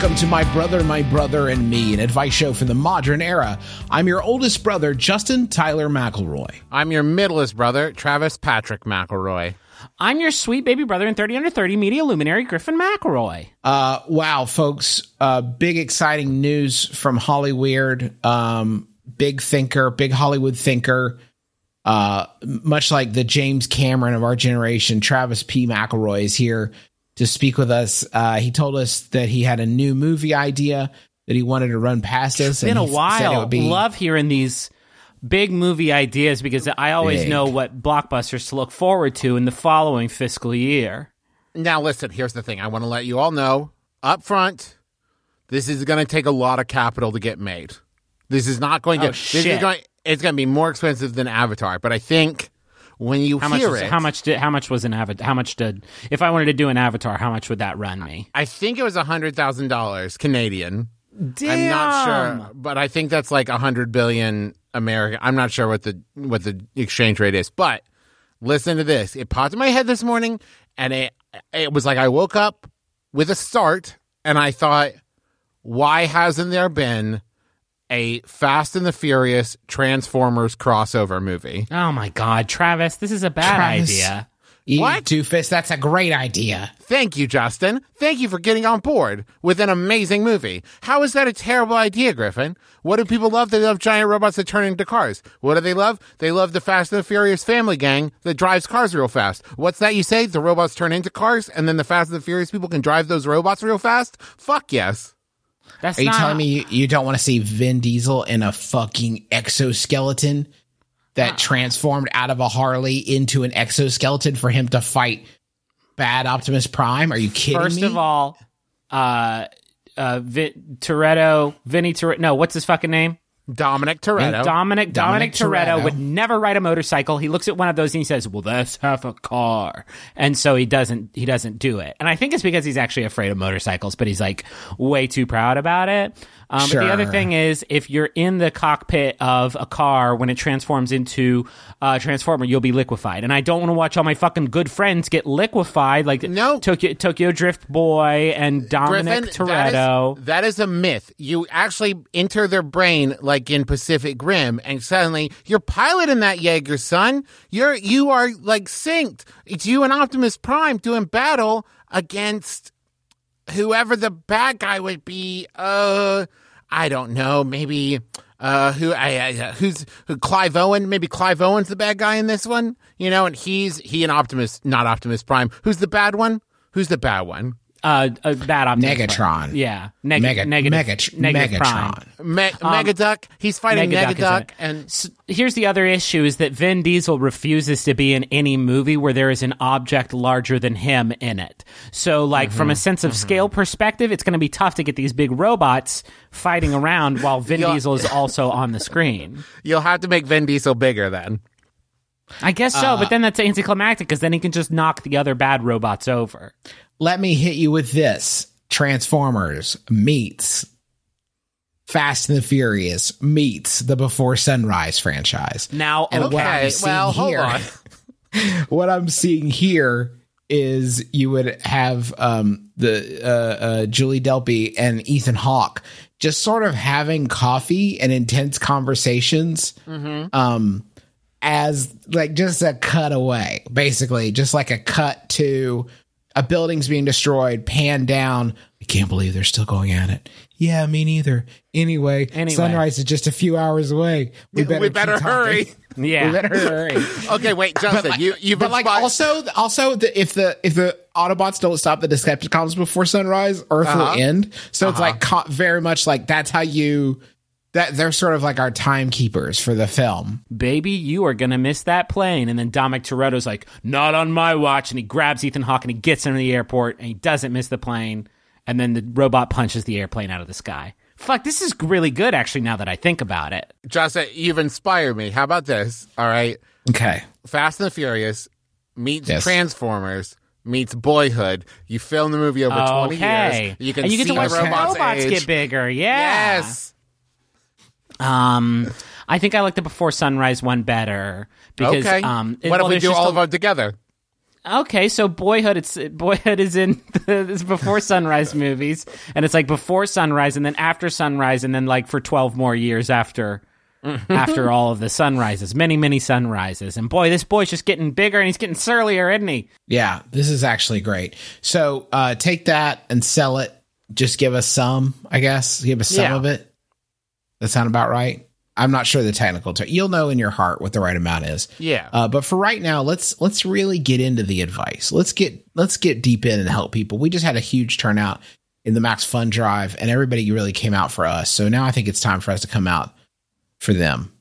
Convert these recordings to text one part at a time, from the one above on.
welcome to My Brother, My Brother, and Me, an advice show from the modern era. I'm your oldest brother, Justin Tyler McElroy. I'm your middleest brother, Travis Patrick McElroy. I'm your sweet baby brother in 30 under 30 media luminary, Griffin McElroy. Uh, wow, folks, uh, big exciting news from Hollyweird. Um, big thinker, big Hollywood thinker. Uh, much like the James Cameron of our generation, Travis P. McElroy is here to speak with us. Uh, he told us that he had a new movie idea that he wanted to run past us. It's Been and a he said it while. be- Love hearing these big movie ideas because I always Big. know what blockbusters to look forward to in the following fiscal year. Now, listen, here's the thing. I want to let you all know up front, this is going to take a lot of capital to get made. This is not going to. Oh, this is shit. going. It's going to be more expensive than Avatar, but I think when you How much? hear Was, it, how much did? How much was an avatar? How much did? If I wanted to do an avatar, how much would that run me? I think it was a hundred thousand dollars Canadian. Damn. I'm not sure, but I think that's like a hundred billion American. I'm not sure what the what the exchange rate is, but listen to this. It popped in my head this morning, and it it was like I woke up with a start, and I thought, why hasn't there been a Fast and the Furious Transformers crossover movie? Oh my God, Travis, this is a bad Travis. idea. You What? doofus, that's a great idea. Thank you, Justin. Thank you for getting on board with an amazing movie. How is that a terrible idea, Griffin? What do people love? They love giant robots that turn into cars. What do they love? They love the Fast and the Furious family gang that drives cars real fast. What's that you say? The robots turn into cars and then the Fast and the Furious people can drive those robots real fast? Fuck yes. That's Are you not, telling me you, you don't want to see Vin Diesel in a fucking exoskeleton that transformed out of a Harley into an exoskeleton for him to fight bad Optimus Prime? Are you kidding First me? of all, uh, uh, Vin, Toretto, Vinny Toretto. No, what's his fucking name? Dominic Toretto. Dominic Dominic, Dominic Toretto, Toretto. would never ride a motorcycle. He looks at one of those and he says, "Well, that's half a car," and so he doesn't he doesn't do it. And I think it's because he's actually afraid of motorcycles, but he's like way too proud about it. Um, But the other thing is, if you're in the cockpit of a car when it transforms into a transformer, you'll be liquefied. And I don't want to watch all my fucking good friends get liquefied, like No. Tokyo Tokyo Drift Boy and Dominic Griffin, Toretto. That is, that is a myth. You actually enter their brain like in Pacific Rim, and suddenly you're piloting that Jaeger, son. You're you are like synced. It's you and Optimus Prime doing battle against whoever the bad guy would be. Uh, I don't know. Maybe uh, who I, I who's who, Clive Owen? Maybe Clive Owen's the bad guy in this one. You know, and he's he and Optimus, not Optimus Prime. Who's the bad one? Who's the bad one? Uh, uh, bad Optimus Megatron. Prime. Yeah, neg- Mega, negative, Megat- negative Megatron. Me- Megaduck. He's fighting Negaduck is Megaduck, and S- here's the other issue: is that Vin Diesel refuses to be in any movie where there is an object larger than him in it. So, like from a Mm-hmm. sense of scale perspective, it's going to be tough to get these big robots fighting around while Vin Diesel is also on the screen. you'll have to make Vin Diesel bigger then. I guess so, Uh, but then that's anticlimactic because then he can just knock the other bad robots over. Let me hit you with this Transformers meets Fast and the Furious meets the Before Sunrise franchise. Now, And what Okay, I'm seeing well, hold here, on. what I'm seeing here is you would have um, the uh, uh, Julie Delpy and Ethan Hawke just sort of having coffee and intense conversations. Um, as like just a cutaway, basically, just like a cut to a building's being destroyed, pan down, I can't believe they're still going at it. Yeah, me neither. Anyway, Anyway. sunrise is just a few hours away. We better, we better keep talking. hurry. Yeah. We better hurry. Okay, wait, Justin, you you've but like inspired- also also the, if the if the Autobots don't stop the Decepticons before sunrise, Earth Uh-huh. will end. So it's like very much like that's how you that they're sort of like our timekeepers for the film. baby, you are gonna miss that plane. And then Dominic Toretto's like, not on my watch. And he grabs Ethan Hawke and he gets him to the airport and he doesn't miss the plane. And then the robot punches the airplane out of the sky. Fuck, this is really good actually now that I think about it. Justin, you've inspired me. How about this? All right. Okay. Fast and the Furious meets Yes. Transformers meets Boyhood. You film the movie over 20 years. You can and you get see to watch the the robots, robots age. get bigger. Yeah. Yes. Um, I think I like the Before Sunrise one better because okay. um, it- what if well, we do all a- of them together? Okay, so Boyhood, it's Boyhood is in the it's before Sunrise movies, and it's like before Sunrise, and then after Sunrise, and then like for twelve more years after after all of the sunrises, many many sunrises, and boy, this boy's just getting bigger and he's getting surlier, isn't he? Yeah, this is actually great. So uh, take that and sell it. Just give us some, I guess. Give us some Yeah. of it. That sound about right. I'm not sure the technical term. You'll know in your heart what the right amount is. Yeah. Uh, but for right now, let's let's really get into the advice. Let's get let's get deep in and help people. We just had a huge turnout in the Max Fun Drive, and everybody really came out for us. So now I think it's time for us to come out for them.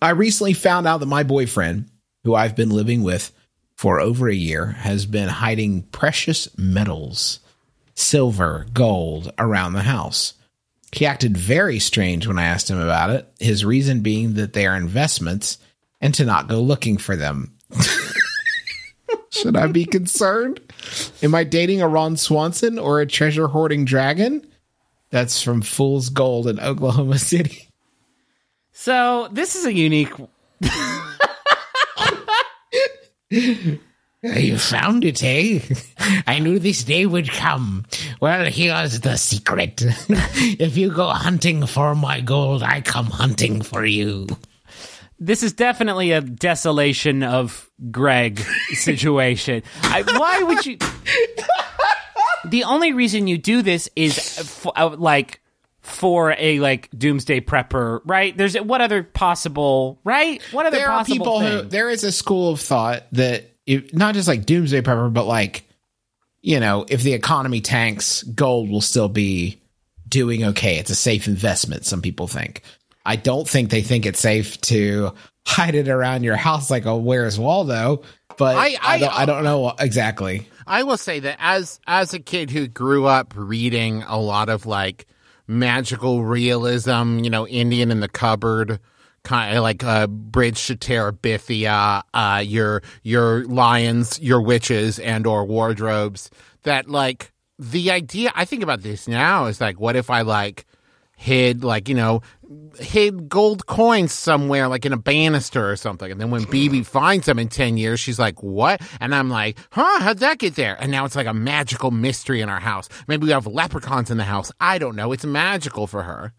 I recently found out that my boyfriend, who I've been living with for over a year, has been hiding precious metals, silver, gold, around the house. He acted very strange when I asked him about it, his reason being that they are investments and to not go looking for them. Should I be concerned? Am I dating a Ron Swanson or a treasure hoarding dragon? That's from Fool's Gold in Oklahoma City. So this is a unique. You found it, eh? I knew this day would come. Well, here's the secret. if you go hunting for my gold, I come hunting for you. This is definitely a desolation of Greg situation. I, why would you? the only reason you do this is f- uh, like for a like doomsday prepper, right? There's what other possible, right? What other There are possible people who, there is a school of thought that if, not just like doomsday prepper, but like, you know, if the economy tanks, gold will still be doing okay. It's a safe investment, some people think. I don't think they think it's safe to hide it around your house like a Where's Waldo, but I- I, I- don't, I don't know exactly. I will say that as as a kid who grew up reading a lot of like magical realism, you know, Indian in the cupboard, kind of like uh, Bridge to Terabithia, uh, your your lions, your witches, and or wardrobes. That like the idea. I think about this now is like, what if I like hid like you know hid gold coins somewhere like in a banister or something? And then when bb finds them in 10 years she's like what? And i'm like huh? How'd that get there? And now it's like a magical mystery in our house. Maybe we have leprechauns in the house. I don't know. It's magical for her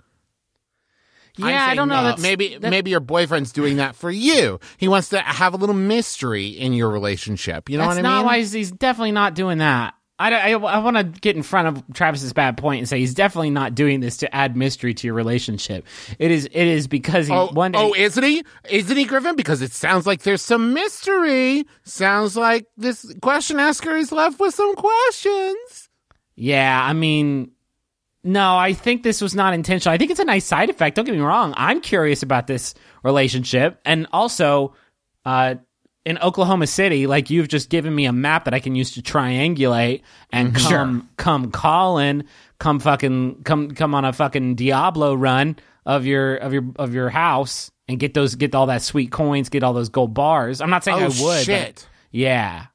Yeah, I don't know. maybe- That's maybe that- maybe your boyfriend's doing that for you he wants to have a little mystery in your relationship you know That's what i not mean why he's, he's definitely not doing that. I, I, I want to get in front of Travis's bad point and say he's definitely not doing this to add mystery to your relationship. It is it is because he Oh, one day oh, isn't he? Isn't he, Griffin? Because it sounds like there's some mystery. Sounds like this question asker is left with some questions. Yeah, I mean, no, I think this was not intentional. I think it's a nice side effect. Don't get me wrong. I'm curious about this relationship. And also, uh, in Oklahoma City, like you've just given me a map that I can use to triangulate and come, come calling, come fucking, come, come on a fucking Diablo run of your, of your, of your house and get those, get all that sweet coins, get all those gold bars. I'm not saying Oh, I would. but- shit. yeah.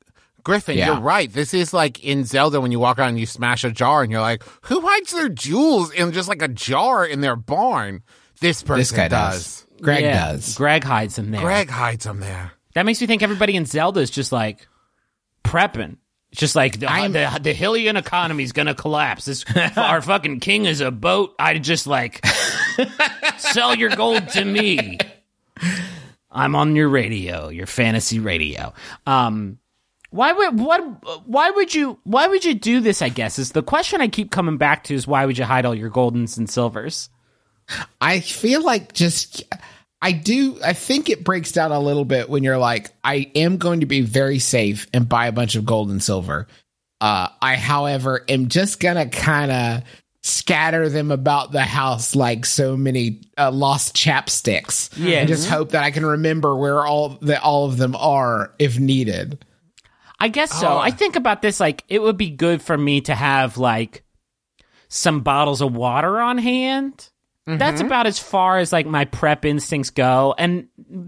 Griffin, Yeah. you're right. This is like in Zelda when you walk around and you smash a jar and you're like, who hides their jewels in just like a jar in their barn? This person This guy does. does. Greg Yeah. does. Greg hides them there. Greg hides them there. That makes me think everybody in Zelda is just like prepping. It's just like the, I'm- the, the Hylian economy is gonna collapse. This our fucking king is a boat. I just like sell your gold to me. I'm on your radio, your fantasy radio. Um, Why would what? Why would you? Why would you do this? I guess is the question I keep coming back to. Is why would you hide all your goldens and silvers? I feel like just I do I think it breaks down a little bit when you're like I am going to be very safe and buy a bunch of gold and silver. Uh I however am just going to kind of scatter them about the house like so many uh, lost chapsticks. Yeah. And just hope that I can remember where all that all of them are if needed. I guess so. Ah. I think about this like it would be good for me to have like some bottles of water on hand. That's mm-hmm. about as far as like my prep instincts go, and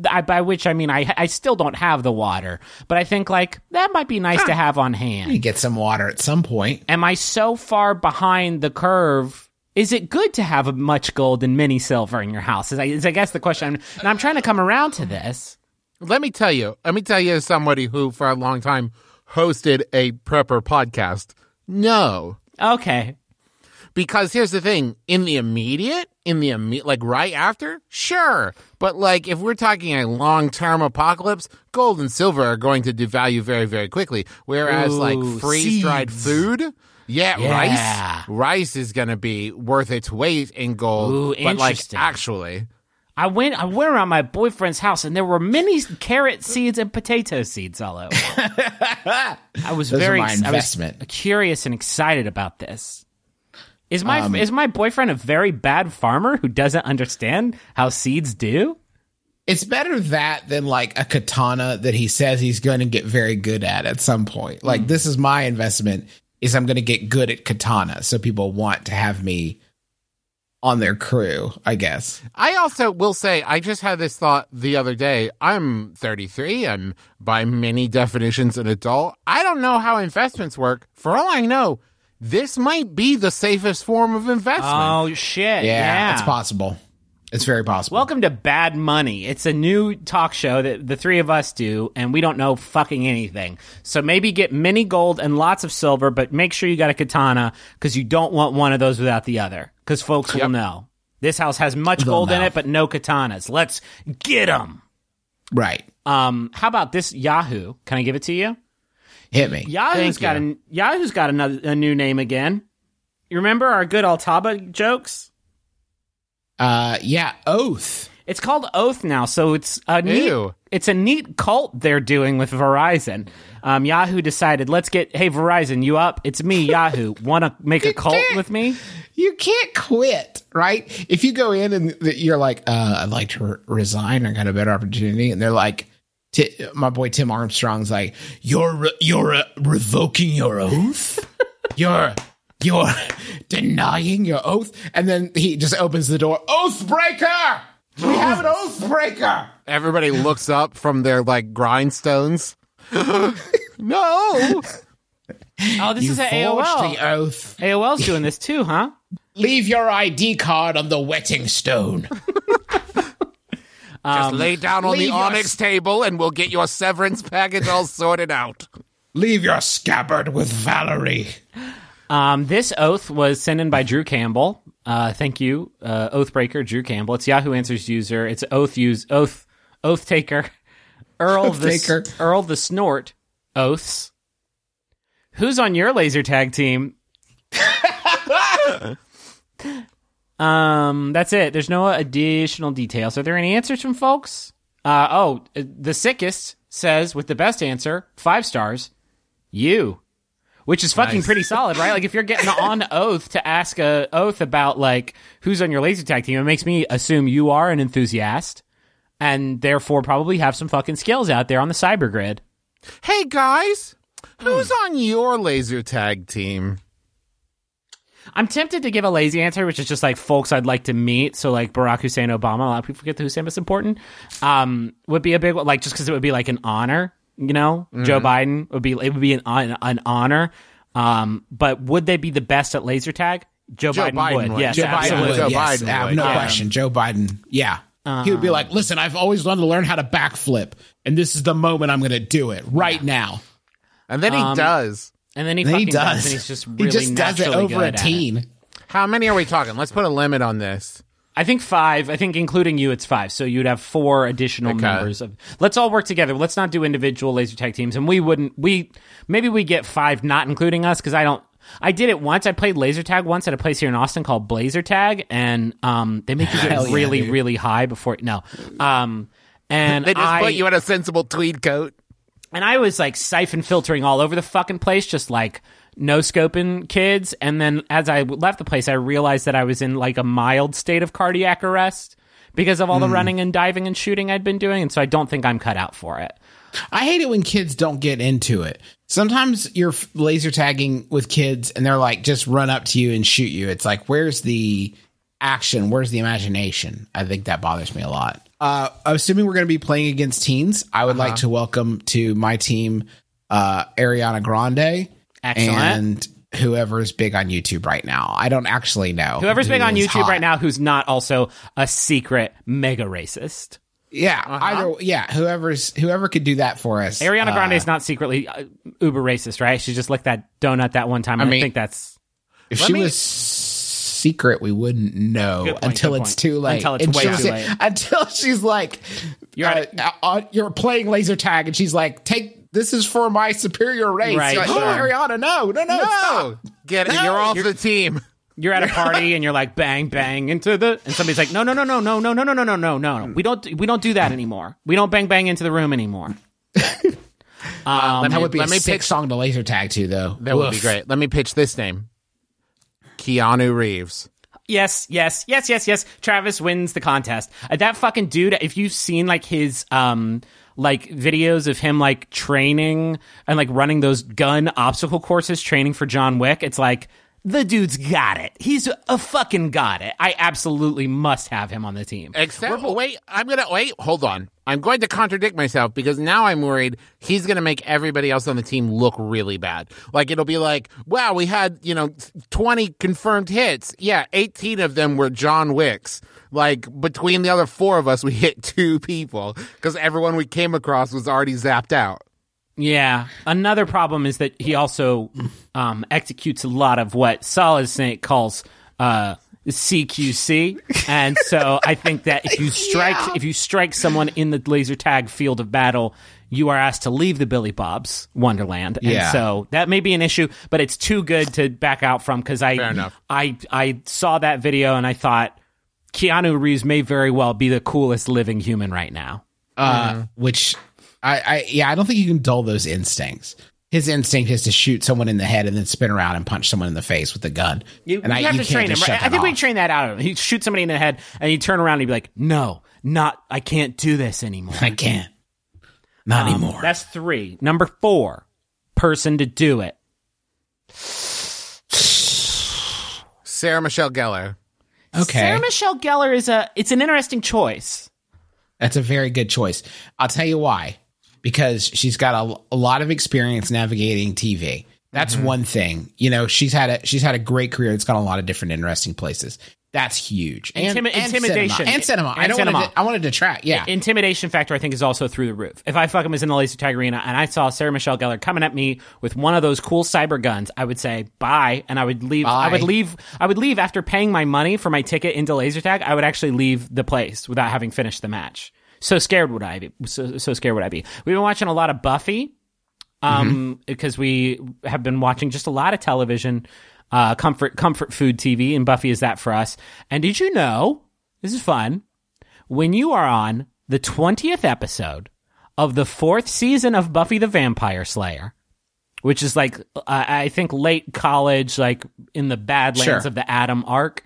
I, by which I mean I I still don't have the water, but I think like that might be nice to have on hand. You get some water at some point. Am I so far behind the curve? Is it good to have a much gold and many silver in your house? Is I, is I guess the question, I'm, and I'm trying to come around to this. Let me tell you. Let me tell you, as somebody who for a long time hosted a prepper podcast. No, Okay, because here's the thing: in the immediate, in the immediate, like right after, sure. But like, if we're talking a long-term apocalypse, gold and silver are going to devalue very, very quickly. Whereas Ooh, like freeze-dried seeds. food. Yeah, Yeah. rice. Rice is going to be worth its weight in gold. Ooh, but like actually, I went I went around my boyfriend's house and there were many carrot seeds and potato seeds all over. I was Those very my I was investment. curious and excited about this. Is my Um, is my boyfriend a very bad farmer who doesn't understand how seeds do? It's better that than like a katana that he says he's going to get very good at at some point. Like this is my investment is I'm going to get good at katana so people want to have me on their crew, I guess. I also will say, I just had this thought the other day. I'm 33. I'm by many definitions an adult. I don't know how investments work. For all I know, this might be the safest form of investment. Oh shit. Yeah, Yeah. it's possible. It's very possible. Welcome to Bad Money. It's a new talk show that the three of us do, and we don't know fucking anything. So maybe get many gold and lots of silver, but make sure you got a katana because you don't want one of those without the other. Because folks will know. This house has much They'll gold in it, but no katanas. Let's get them. right. Um, how about this Yahoo? Can I give it to you? Hit me. Yahoo's Thank got a Yahoo's got another a new name again. You remember our good Altaba jokes? Uh yeah, oath. It's called Oath now, so it's a neat. Ew. It's a neat cult they're doing with Verizon. Um, Yahoo decided, let's get. Hey Verizon, you up? It's me, Yahoo. Want to make a cult with me? You can't quit, right? If you go in and you're like, uh, I'd like to re- resign, I got a better opportunity, and they're like, Ti my boy Tim Armstrong's like, you're re- you're uh, revoking your oath, you're you're denying your oath, and then he just opens the door, oath breaker. We have an oath breaker. Everybody looks up from their like grindstones. no. Oh, this You is an forged AOL. the oath. AOL's doing this too, huh? Leave your ID card on the wetting stone. Just lay down on the leave your onyx s- table and we'll get your severance package all sorted out. Leave your scabbard with Valerie. Um, this oath was sent in by Drew Campbell. Uh, thank you, uh, Oathbreaker Drew Campbell. It's Yahoo Answers user. It's oath use oath oath taker Earl the Taker. Earl the Snort oaths. Who's on your laser tag team? um, that's it. There's no additional details. Are there any answers from folks? Uh, oh, uh, the sickest says with the best answer, five stars. You which is fucking pretty solid, right? Like if you're getting on oath to ask a oath about like who's on your laser tag team, it makes me assume you are an enthusiast and therefore probably have some fucking skills out there on the cyber grid. Hey guys, who's on your laser tag team? I'm tempted to give a lazy answer, which is just like folks I'd like to meet. So like Barack Hussein Obama, a lot of people forget that Hussein was important. Um, would be a big one, like just because it would be like an honor. You know, Joe Biden would be it would be an an, an honor. Um, but would they be the best at laser tag? Joe, Joe Biden, Biden would. would. Yes, Joe Biden absolutely. would. Joe yes, Biden uh, would, no yeah. question. Joe Biden. Yeah. he would be like, listen, I've always wanted to learn how to backflip, and this is the moment I'm going to do it right now. And then he Um, does. And then he And fucking he does. does. and he's just really he just does it over a at it. teen. How many are we talking? Let's put a limit on this. I think five. I think including you, it's five. So you'd have four additional Okay. members of. Let's all work together. Let's not do individual laser tag teams. And we wouldn't. We maybe we get five, not including us, because I don't. I did it once. I played laser tag once at a place here in Austin called Blazer Tag, and um, they make you get yeah, really, dude. really high before. No, um, and They just I, put you in a sensible tweed coat. and I was like siphon filtering all over the fucking place, just like no scoping kids. And then as I left the place, I realized that I was in like a mild state of cardiac arrest because of all the running and diving and shooting I'd been doing. And so I don't think I'm cut out for it. I hate it when kids don't get into it. Sometimes you're laser tagging with kids and they're like, just run up to you and shoot you. It's like, where's the action? Where's the imagination? I think that bothers me a lot. Uh, assuming we're going to be playing against teens, I would like to welcome to my team uh, Ariana Grande Excellent. and whoever's big on YouTube right now. I don't actually know. Whoever's who big on YouTube hot. right now who's not also a secret mega racist. Yeah, Uh-huh. either yeah, whoever's whoever could do that for us. Ariana Uh, Grande is not secretly uh, uber racist, right? She just licked that donut that one time. I, mean- think that's If she me- was secret, we wouldn't know point, until it's point. too late. Until it's And way too late. Until she's like, You're you're, at- uh, you're playing laser tag, and she's like, take this is for my superior race. Right, like, sure. "Oh, Ariana, no, no, no, No, stop. get it. No. You're off the team. you're at a party and you're like bang bang into the and somebody's like no no no no no no no no no no no no no we don't we don't do that anymore we don't bang bang into the room anymore um, Let That me, would be let a me sick pitch. song to laser tag to, though. That would be great. Let me pitch this name. Keanu Reeves. yes yes yes yes yes Travis wins the contest Uh, that fucking dude if you've seen like his um like videos of him like training and like running those gun obstacle courses training for John Wick it's like the dude's got it he's a fucking got it I absolutely must have him on the team Except, wait, I'm gonna wait. Hold on. I'm going to contradict myself because now I'm worried he's gonna make everybody else on the team look really bad. Like it'll be like, wow, we had you know 20 confirmed hits. Yeah, 18 of them were John Wicks. Like between the other four of us, we hit two people because everyone we came across was already zapped out. Yeah. Another problem is that he also um, executes a lot of what Solid Snake calls uh, CQC, and so I think that if you strike if you strike someone in the laser tag field of battle, you are asked to leave the Billy Bob's Wonderland, and Yeah. so that may be an issue, but it's too good to back out from because I Fair enough. I I saw that video and I thought Keanu Reeves may very well be the coolest living human right now. uh, which I, I yeah, I don't think you can dull those instincts. His instinct is to shoot someone in the head and then spin around and punch someone in the face with a gun. You, and you have to train him. Right? I think that we train that out of him. He'd shoot somebody in the head and he'd turn around and he'd be like, no, not, I can't do this anymore. I can't. Not Um, anymore. That's three. Number four, person to do it. Sarah Michelle Gellar. Okay. Sarah Michelle Gellar is a, it's an interesting choice. That's a very good choice. I'll tell you why. Because she's got a, a lot of experience navigating TV. That's Mm-hmm. one thing. You know, she's had a she's had a great career. It's gone a lot of different interesting places. That's huge. And, Intimi- and intimidation. cinema. and cinema. I And don't cinema. want to. I want to detract. Yeah. Intimidation factor, I think, is also through the roof. If I fucking was in the laser tag arena and I saw Sarah Michelle Gellar coming at me with one of those cool cyber guns, I would say bye, and I would leave. I would leave. I would leave after paying my money for my ticket into laser tag. I would actually leave the place without having finished the match. So scared would I be? So, so scared would I be? We've been watching a lot of Buffy, um, because we have been watching just a lot of television, uh, comfort comfort food TV, and Buffy is that for us. And did you know? This is fun when you are on the 20th episode of the fourth season of Buffy the Vampire Slayer, which is like, uh, I think late college, like in the Badlands Sure. of the Adam arc.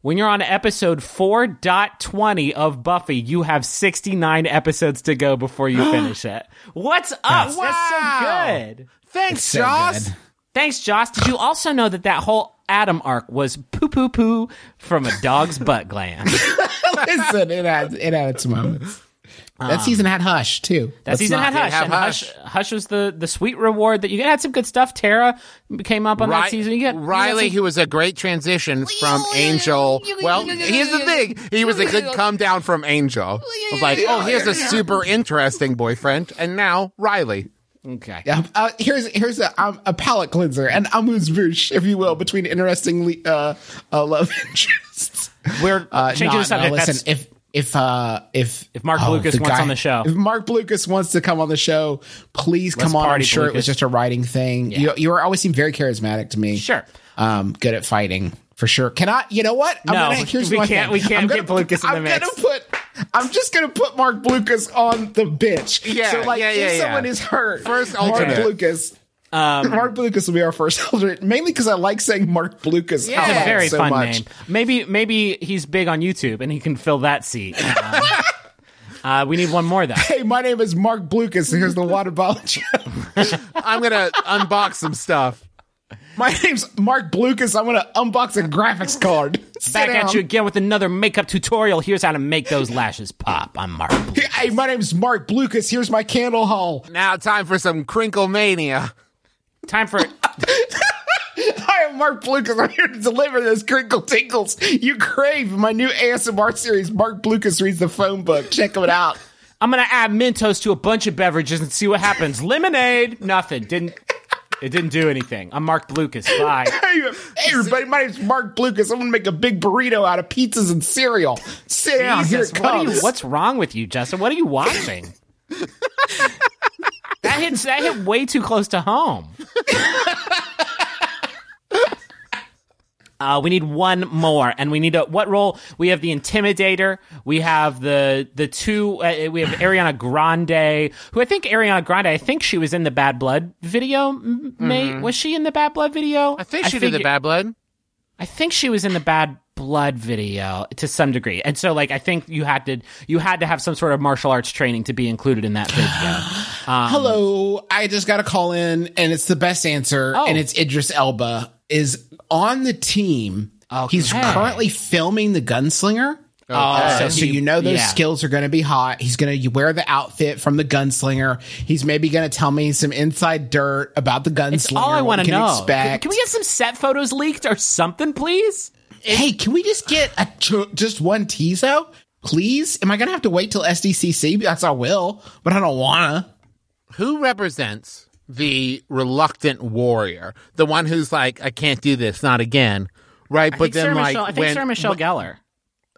When you're on episode 4.20 of Buffy, you have 69 episodes to go before you finish it. What's up? That's, so good. Thanks, So Joss. good. Thanks, Josh. Did you also know that that whole Adam arc was poo poo poo from a dog's butt gland? Listen, it had it had its moments. That um, season had Hush too. That Let's season not- had Hush, and Hush. Hush. Hush was the the sweet reward that you had some good stuff. Tara came up on that season. You get you Riley, some- who was a great transition from Angel. Well, here's the thing. He was a good come down from Angel. Was like, oh, here's a super interesting boyfriend. And now Riley. Okay. Yeah, uh, here's here's a um, a palate cleanser and amuse bouche, if you will, between interesting uh, uh, love interests. we're Uh, changing no, the subject. No, listen, That's- if if uh if If Marc Blucas the wants on the show. if Marc Blucas wants to come on the show, please Let's come on. I'm sure it was just a writing thing. You you always seem very charismatic to me. Sure. Um, good at fighting for sure. Can I? You know what? I'm No, gonna, here's we can't- thing. we can't I'm gonna, get Lucas in the I'm gonna put. I'm just gonna put Marc Blucas on the bench. Yeah, So like, yeah, yeah, if yeah. someone is hurt, First Mark alternate. Lucas. Um, Marc Blucas will be our first alternate, mainly because I like saying Marc Blucas. Yeah. It's a very so fun much. name. Maybe maybe he's big on YouTube and he can fill that seat. Um, uh, we need one more though. Hey, my name is Marc Blucas. Here's the water bottle. I'm gonna unbox some stuff. My name's Marc Blucas. I'm gonna unbox a graphics card. Sit Back down. at you again with another makeup tutorial. Here's how to make those lashes pop. I'm Mark. Blue. Hey, my name's Marc Blucas. Here's my candle haul. Now, time for some crinkle mania. Time for Hi, I'm Marc Blucas. I'm here to deliver those crinkle tinkles you crave. in My new ASMR series, Marc Blucas reads the phone book. Check it out. I'm gonna add Mentos to a bunch of beverages and see what happens. Lemonade, nothing. Didn't it didn't do anything. I'm Marc Blucas. Bye. Hey, everybody, my name's Marc Blucas. I'm gonna make a big burrito out of pizzas and cereal. Sit down. Here it what comes. you, what's wrong with you, Justin? What are you watching? that hit, that hit way too close to home. Uh, we need one more, and we need a what role? We have the Intimidator. We have the the two. Uh, we have Ariana Grande, who I think Ariana Grande. I think she was in the Bad Blood video. m- May was she in the Bad Blood video? Mm-hmm. I think she did the bad blood. I think she was in the Bad Blood video to some degree, and so like I think you had to you had to have some sort of martial arts training to be included in that video. Um, Hello, I just got a call in, and it's the best answer, Oh. and it's Idris Elba is on the team. He's currently filming the Gunslinger. Oh, uh, so, so you know those yeah. skills are going to be hot. He's going to wear the outfit from the gunslinger. He's maybe going to tell me some inside dirt about the gunslinger. It's all I want to know. Expect. Can, can we get some set photos leaked or something, please? hey, can we just get a just one teaser, please? Am I going to have to wait till SDCC? Yes, I will, but I don't want to. Who represents the reluctant warrior? The one who's like, I can't do this, not again. Right? I but then, Sarah like, Michelle, I think when, Sarah Michelle Gellar.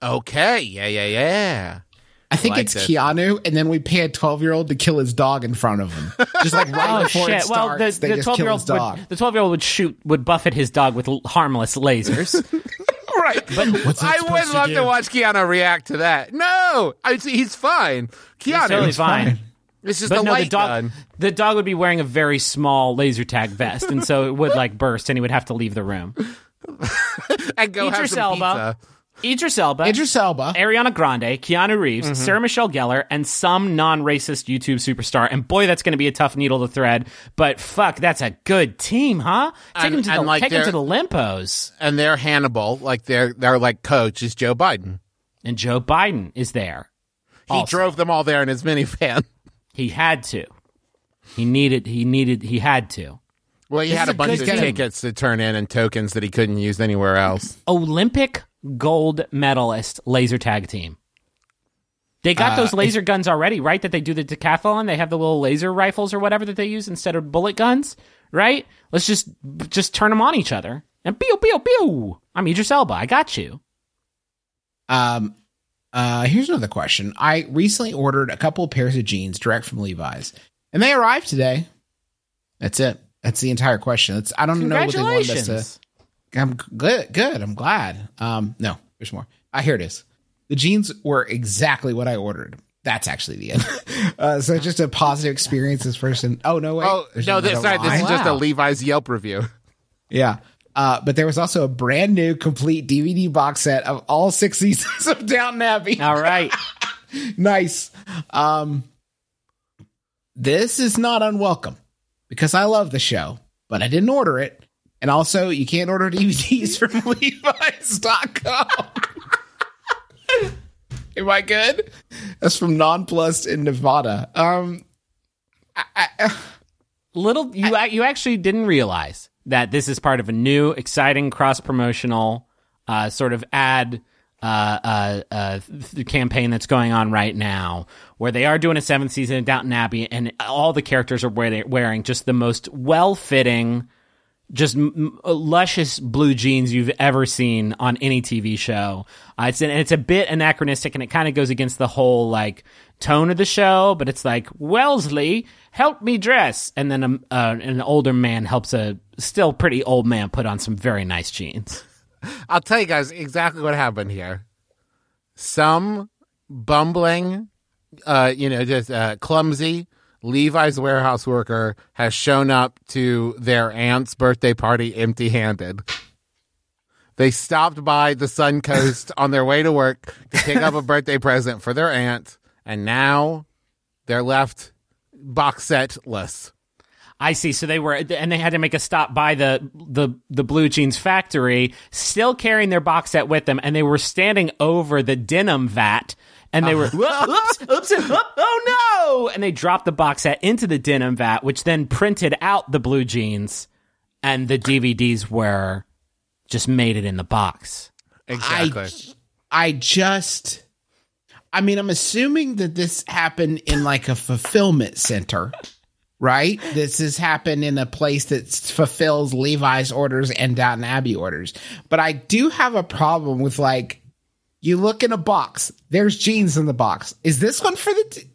okay, yeah, yeah, yeah. I think like it's this. Keanu, and then we pay a twelve-year-old to kill his dog in front of him, just like right Oh before shit! it Well, starts. the they the twelve kill year his old dog. would the twelve year old would shoot would buffet his dog with l- harmless lasers. Right. But What's I would to love do? to watch Keanu react to that. No, I, see, he's fine. Keanu, He's totally fine. It's just But a no, light the dog gun. the dog would be wearing a very small laser tag vest, and so it would like burst, and he would have to leave the room. And go have Idris some Elba. pizza. Idris Elba, Idris Elba. Ariana Grande, Keanu Reeves, Mm-hmm. Sarah Michelle Gellar, and some non-racist YouTube superstar. And boy, that's going to be a tough needle to thread. But fuck, that's a good team, huh? Take And- him to the and, like, take him to the Limpos. And they're Hannibal, like their their like coach is Joe Biden. And Joe Biden is there. He Also. drove them all there in his minivan. He had to. He needed. He needed. He had to. Well, he This had a a bunch of game. tickets to turn in and tokens that he couldn't use anywhere else. Olympic gold medalist laser tag team. They got Uh, those laser guns already, right? That they do the decathlon. They have the little laser rifles or whatever that they use instead of bullet guns, right? Let's just just turn them on each other and pew pew pew. I'm Idris Elba. I got you. Um, uh, here's another question. I recently ordered a couple of pairs of jeans direct from Levi's, and they arrived today. That's it. That's the entire question. That's I don't know what they wanted us to. I'm good. Good. I'm glad. Um, no, there's more. Ah, here it is. The jeans were exactly what I ordered. That's actually the end. uh, so just a positive experience. This person. Oh no, wait. Oh no, this, sorry, this is just a Levi's Yelp review. Yeah. Uh, but there was also a brand new complete DVD box set of all six seasons of Downton Abbey. All right. nice. Um, this is not unwelcome because I love the show, but I didn't order it. And also, you can't order DVDs from Levi's.com. Am I good? That's from Nonplus in Nevada. Um, I, I, Little you ac you actually didn't realize that this is part of a new, exciting cross promotional uh, sort of ad uh, uh, uh, campaign that's going on right now, where they are doing a seventh season of Downton Abbey, and all the characters are wearing, wearing just the most well fitting just luscious blue jeans you've ever seen on any TV show. Uh, it's an, and it's a bit anachronistic, and it kind of goes against the whole like tone of the show. But it's like Wellesley, help me dress, and then um, uh, an older man helps a still pretty old man put on some very nice jeans. I'll tell you guys exactly what happened here. Some bumbling, uh, you know, just uh, clumsy Levi's warehouse worker has shown up to their aunt's birthday party empty handed. They stopped by the Sun Coast on their way to work to pick up a birthday present for their aunt, and now they're left box setless. I see. So they were, and they had to make a stop by the the the blue jeans factory, still carrying their box set with them, and they were standing over the denim vat, and they uh-huh. were, oops, oops, oops, oh, oh no! And they dropped the box set into the denim vat, which then printed out the blue jeans, and the DVDs were just made it in the box. Exactly. I just I mean, I'm assuming that this happened in like a fulfillment center, right? This has happened in a place that fulfills Levi's orders and Downton Abbey orders. But I do have a problem with like you look in a box, there's jeans in the box. Is this one for the t-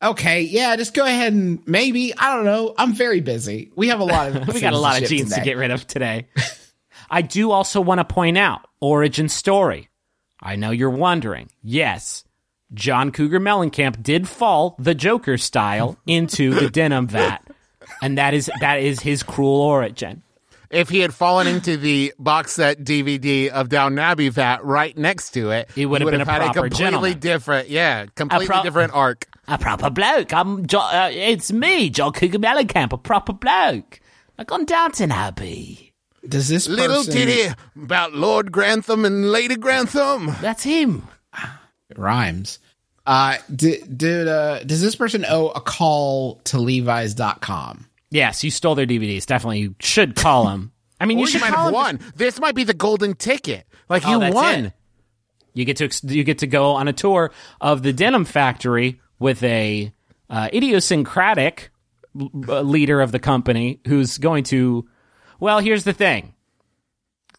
Okay, yeah, just go ahead and maybe, I don't know. I'm very busy. We have a lot of we got a lot of jeans to get rid of today. I do also want to point out origin story. I know you're wondering. Yes, John Cougar Mellencamp did fall the Joker style into the denim vat, and that is that is his cruel origin. If he had fallen into the box set DVD of Down Abbey vat right next to it, He would have been a had a completely gentleman. different, yeah, completely pro- different arc. A proper bloke. I'm. Jo- uh, it's me, John Cougar Mellencamp, a proper bloke. Like on Downton Abbey. Does this Little person- titty about Lord Grantham and Lady Grantham. That's him. It rhymes. Uh, did, did uh, does this person owe a call to Levi's.com? Yes, you stole their DVDs. Definitely, you should call them. I mean, you you should might call have won. This might be the golden ticket. Like Oh, you won. it. You get to you get to go on a tour of the denim factory with a uh, idiosyncratic uh, leader of the company who's going to. Well, here's the thing.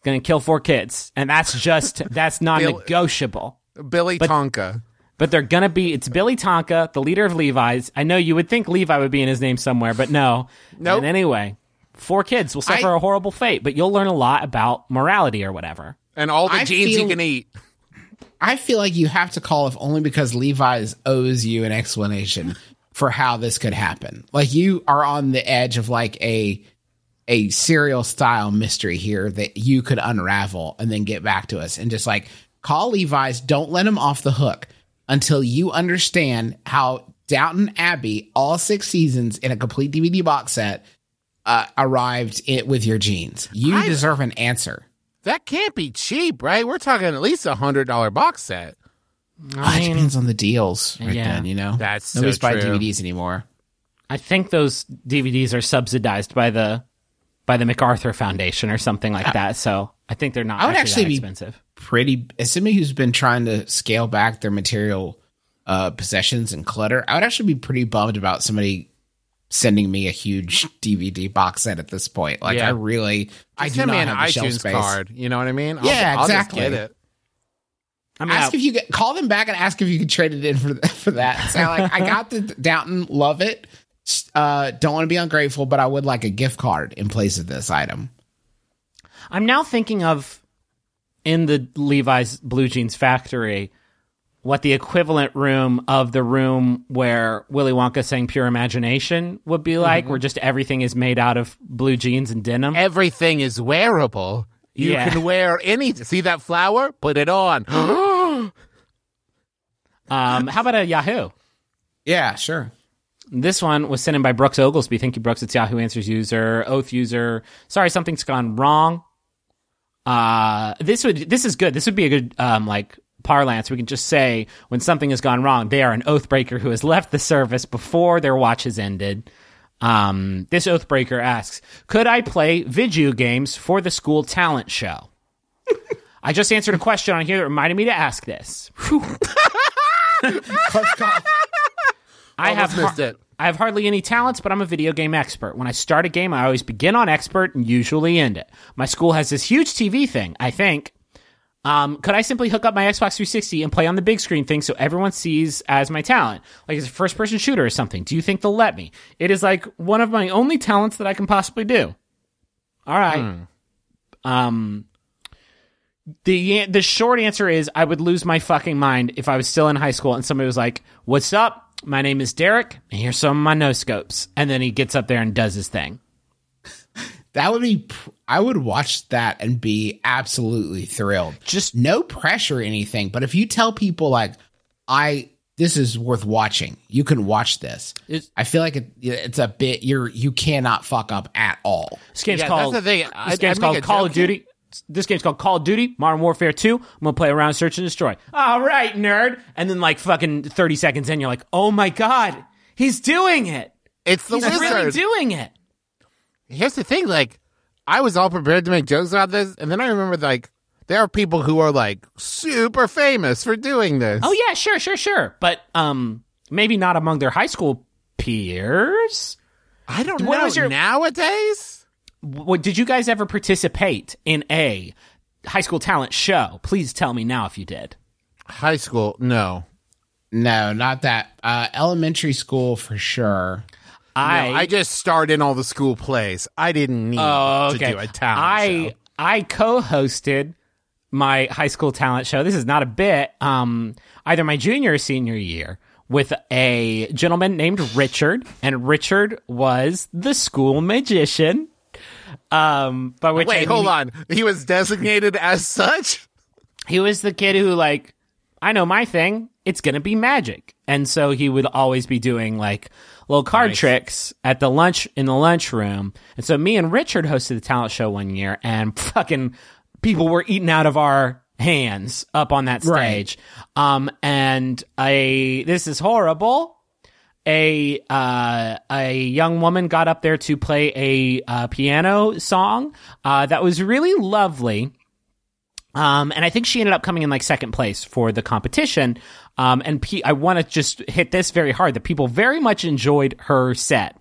Going to kill four kids, and that's just that's non-negotiable. Billy Tonka. But they're gonna be. It's Billy Tonka, the leader of Levi's. I know you would think Levi would be in his name somewhere, but no. Nope. And anyway, four kids will suffer I- a horrible fate, but you'll learn a lot about morality or whatever. And all the I jeans feel- you can eat. I feel like you have to call if only because Levi's owes you an explanation for how this could happen. Like you are on the edge of like a a serial style mystery here that you could unravel and then get back to us and just like call Levi's, don't let him off the hook until you understand how Downton Abbey, all six seasons in a complete DVD box set, uh, arrived it with your jeans. You I- deserve an answer. That can't be cheap, right? We're talking at least a hundred dollar box set. Ah, it depends on the deals, right yeah. then, you know? That's so Nobody's buying true. DVDs anymore. I think those DVDs are subsidized by the by the MacArthur Foundation or something like that. So I think they're not I would actually, actually that be- expensive. Pretty, as somebody who's been trying to scale back their material uh, possessions and clutter, I would actually be pretty bummed about somebody sending me a huge DVD box set at this point. Like, Yeah. I really, I do Send not me an have the shelf iTunes space. card. You know what I mean? I'll, Yeah, I'll exactly. Just get it. I mean, Ask I- if you get, call them back and ask if you could trade it in for for that. Say like, I got the Downton, love it. Uh, don't want to be ungrateful, but I would like a gift card in place of this item. I'm now thinking of in the Levi's Blue Jeans factory what the equivalent room of the room where Willy Wonka sang Pure Imagination would be like, Mm-hmm. where just everything is made out of blue jeans and denim. Everything is wearable. You Yeah. can wear any. See that flower? Put it on. Um, how about a Yahoo? Yeah, sure. This one was sent in by Brooks Oglesby. Thank you, Brooks. It's Yahoo Answers user, Oath user. Sorry, something's gone wrong. Uh, this would this is good. This would be a good um like parlance. We can just say when something has gone wrong, they are an oath breaker who has left the service before their watch has ended. Um, this oath breaker asks, "Could I play video games for the school talent show?" I just answered a question on here that reminded me to ask this. I have missed it. I have hardly any talents, but I'm a video game expert. When I start a game, I always begin on expert and usually end it. My school has this huge TV thing, I think. Um, could I simply hook up my Xbox 360 and play on the big screen thing so everyone sees as my talent? Like it's a first person shooter or something. Do you think they'll let me? It is like one of my only talents that I can possibly do. All right. Um, the the short answer is I would lose my fucking mind if I was still in high school and somebody was like, "What's up? My name is Derek, and here's some of my no scopes." And then he gets up there and does his thing. That would be, I would watch that and be absolutely thrilled. Just no pressure or anything. But if you tell people like, I this is worth watching, you can watch this. It's- I feel like it, it's a bit. You're you cannot fuck up at all. This game's Yeah, called that's the thing. This I- game's I make called a Call of joke here. Duty. This game's called Call of Duty Modern Warfare 2. I'm gonna play around, search and destroy. All right, nerd. And then like fucking 30 seconds in, you're like, oh my god, he's doing it. It's the He's wizard. really doing it. Here's the thing, like I was all prepared to make jokes about this, and then I remember like there are people who are like super famous for doing this. Oh yeah, sure, sure, sure. But um, maybe not among their high school peers. I don't know was your- nowadays. What did you guys ever participate in a high school talent show? Please tell me now if you did. High school, no. No, not that. Uh, elementary school for sure. I no, I just starred in all the school plays. I didn't need Oh, to do a talent I show. I co-hosted my high school talent show. This is not a bit. Um, either my junior or senior year with a gentleman named Richard, and Richard was the school magician. Um, by which I Wait, mean hold on. He was designated as such. he was the kid who like I know my thing. It's gonna be magic, and so he would always be doing like little card tricks at the lunch in the lunchroom. And so me and Richard hosted the talent show one year, and fucking people were eating out of our hands up on that Right. stage. Um, and I this is horrible a uh, a young woman got up there to play a uh, piano song uh, that was really lovely. Um, and I think she ended up coming in like second place for the competition. Um, and P- I want to just hit this very hard that people very much enjoyed her set.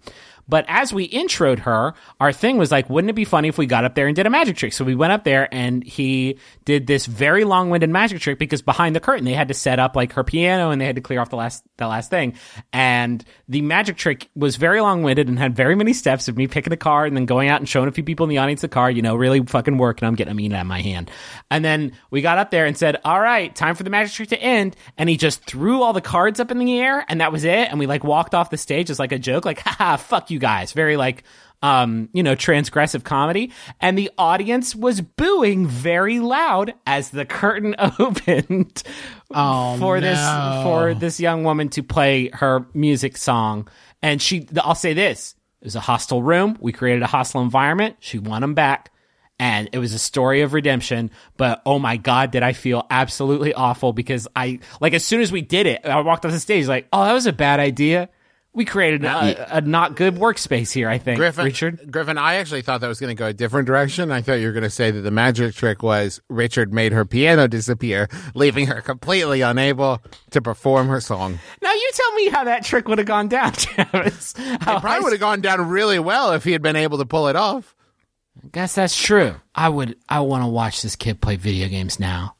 But as we introed her, our thing was like, wouldn't it be funny if we got up there and did a magic trick? So we went up there and he did this very long-winded magic trick because behind the curtain they had to set up like her piano and they had to clear off the last the last thing. And the magic trick was very long-winded and had very many steps of me picking a card and then going out and showing a few people in the audience the card, you know, really fucking working. I'm getting a mean out of my hand. And then we got up there and said, "All right, time for the magic trick to end." And he just threw all the cards up in the air, and that was it. And we like walked off the stage as like a joke, like, "Haha, fuck you guys." Very like, um, you know, transgressive comedy. And the audience was booing very loud as the curtain opened Oh, for this for this young woman to play her music song. And she, I'll say this: it was a hostile room. We created a hostile environment. She won them back, and it was a story of redemption. But oh my god, did I feel absolutely awful because I like as soon as we did it, I walked off the stage like, oh, that was a bad idea. We created a, a not good workspace here. I think, Griffin, Richard. Griffin, I actually thought that was going to go a different direction. I thought you were going to say that the magic trick was Richard made her piano disappear, leaving her completely unable to perform her song. Now you tell me how that trick would have gone down, Travis. It probably would have gone down really well if he had been able to pull it off. I guess that's true. I would. I want to watch this kid play video games now.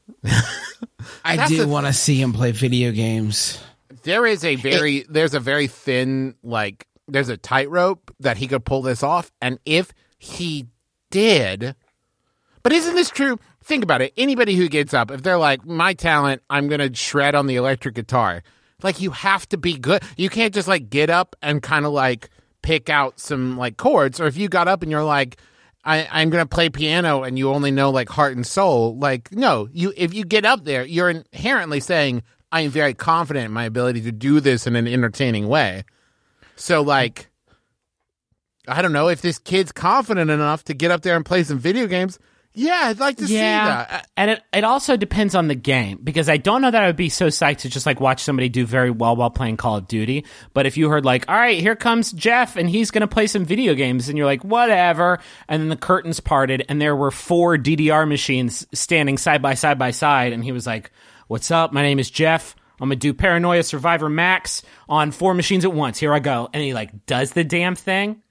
I do want to see him play video games. There is a very there's a very thin like there's a tightrope that he could pull this off, and if he did, but isn't this true? Think about it. Anybody who gets up, if they're like, my talent, I'm gonna shred on the electric guitar. Like you have to be good. You can't just like get up and kind of like pick out some like chords. Or if you got up and you're like, I, I'm gonna play piano and you only know like heart and soul, like no, you if you get up there, you're inherently saying, I am very confident in my ability to do this in an entertaining way. So like I don't know if this kid's confident enough to get up there and play some video games. Yeah, I'd like to see that. Uh, and it it also depends on the game because I don't know that I would be so psyched to just like watch somebody do very well while playing Call of Duty. But if you heard like, all right, here comes Jeff and he's going to play some video games, and you're like, whatever, and then the curtains parted and there were four DDR machines standing side by side by side, and he was like, "What's up? My name is Jeff." I'm gonna do Paranoia Survivor Max on four machines at once. Here I go. And he like does the damn thing.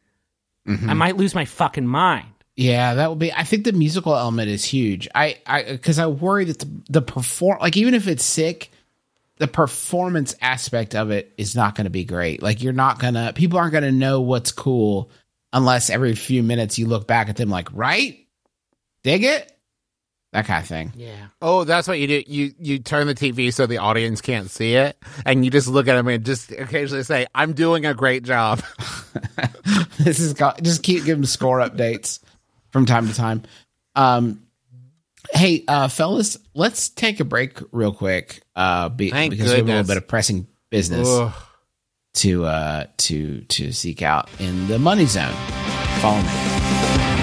Mm-hmm. I might lose my fucking mind. Yeah, that would be. I think the musical element is huge. I, I, because I worry that the, the perform, like even if it's sick, the performance aspect of it is not going to be great. Like you're not gonna, people aren't going to know what's cool unless every few minutes you look back at them like, right, dig it, that kind of thing. Yeah. Oh, that's what you do. You you turn the TV so the audience can't see it, and you just look at them and just occasionally say, "I'm doing a great job." this is go- just keep giving score updates from time to time. Um, hey, uh, fellas, let's take a break real quick. Uh, be, Thank because we have a little bit of pressing business Ugh. to uh to to seek out in the money zone. Follow me.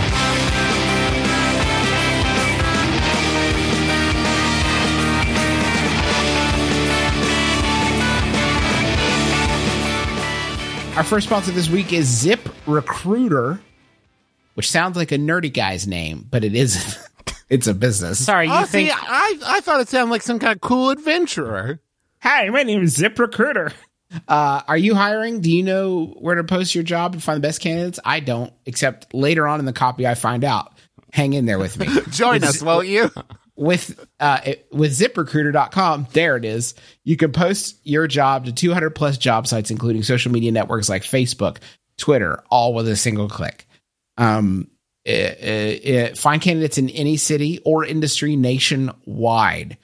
Our first sponsor this week is Zip Recruiter, which sounds like a nerdy guy's name, but it isn't. it's a business. Sorry, you Oh, think see, I I thought it sounded like some kind of cool adventurer. Hi, my name is Zip Recruiter. Uh, are you hiring? Do you know where to post your job and find the best candidates? I don't, except later on in the copy I find out. Hang in there with me. Join us, won't you? With uh it- with ziprecruiter.com there it is. You can post your job to 200 plus job sites including social media networks like facebook twitter all with a single click. Um it, it, it- find candidates in any city or industry nationwide.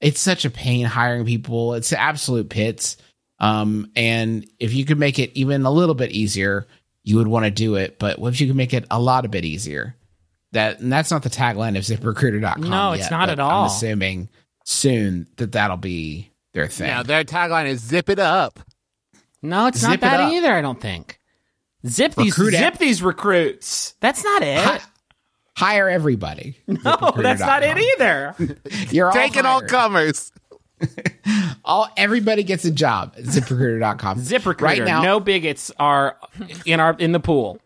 It's such a pain hiring people. It's absolute pits. Um and if you could make it even a little bit easier you would want to do it. But what if you could make it a lot a bit easier that and that's not the tagline of ziprecruiter.com No, it's yet, not at all. i'm assuming soon that that'll be their thing Yeah, their tagline is "Zip it up." No, it's Zip not that up. either, I don't think. Zip these Recruit zip app. these recruits. That's not it. Hi- hire everybody no, that's not it either. you're Taking all hired. comers. all everybody gets a job at ziprecruiter.com ZipRecruiter. right now no bigots are in our in the pool.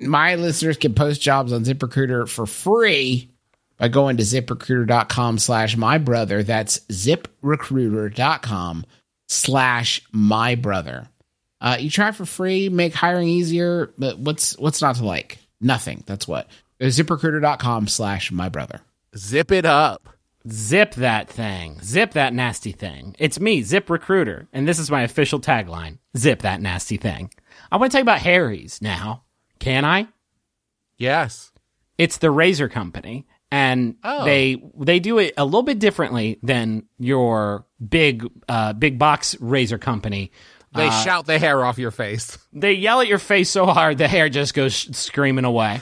My listeners can post jobs on ZipRecruiter for free by going to ziprecruiter.com slash my brother. That's ziprecruiter.com slash my brother. Uh, you try for free, make hiring easier, but what's what's not to like? Nothing. That's what. Ziprecruiter.com slash my brother. Zip it up. Zip that thing. Zip that nasty thing. It's me, Zip Recruiter, and this is my official tagline. Zip that nasty thing. I want to you about Harry's now. Can I? Yes. It's the razor company, and Oh. they they do it a little bit differently than your big uh, big box razor company. They shout the hair off your face. They yell at your face so hard the hair just goes sh- screaming away.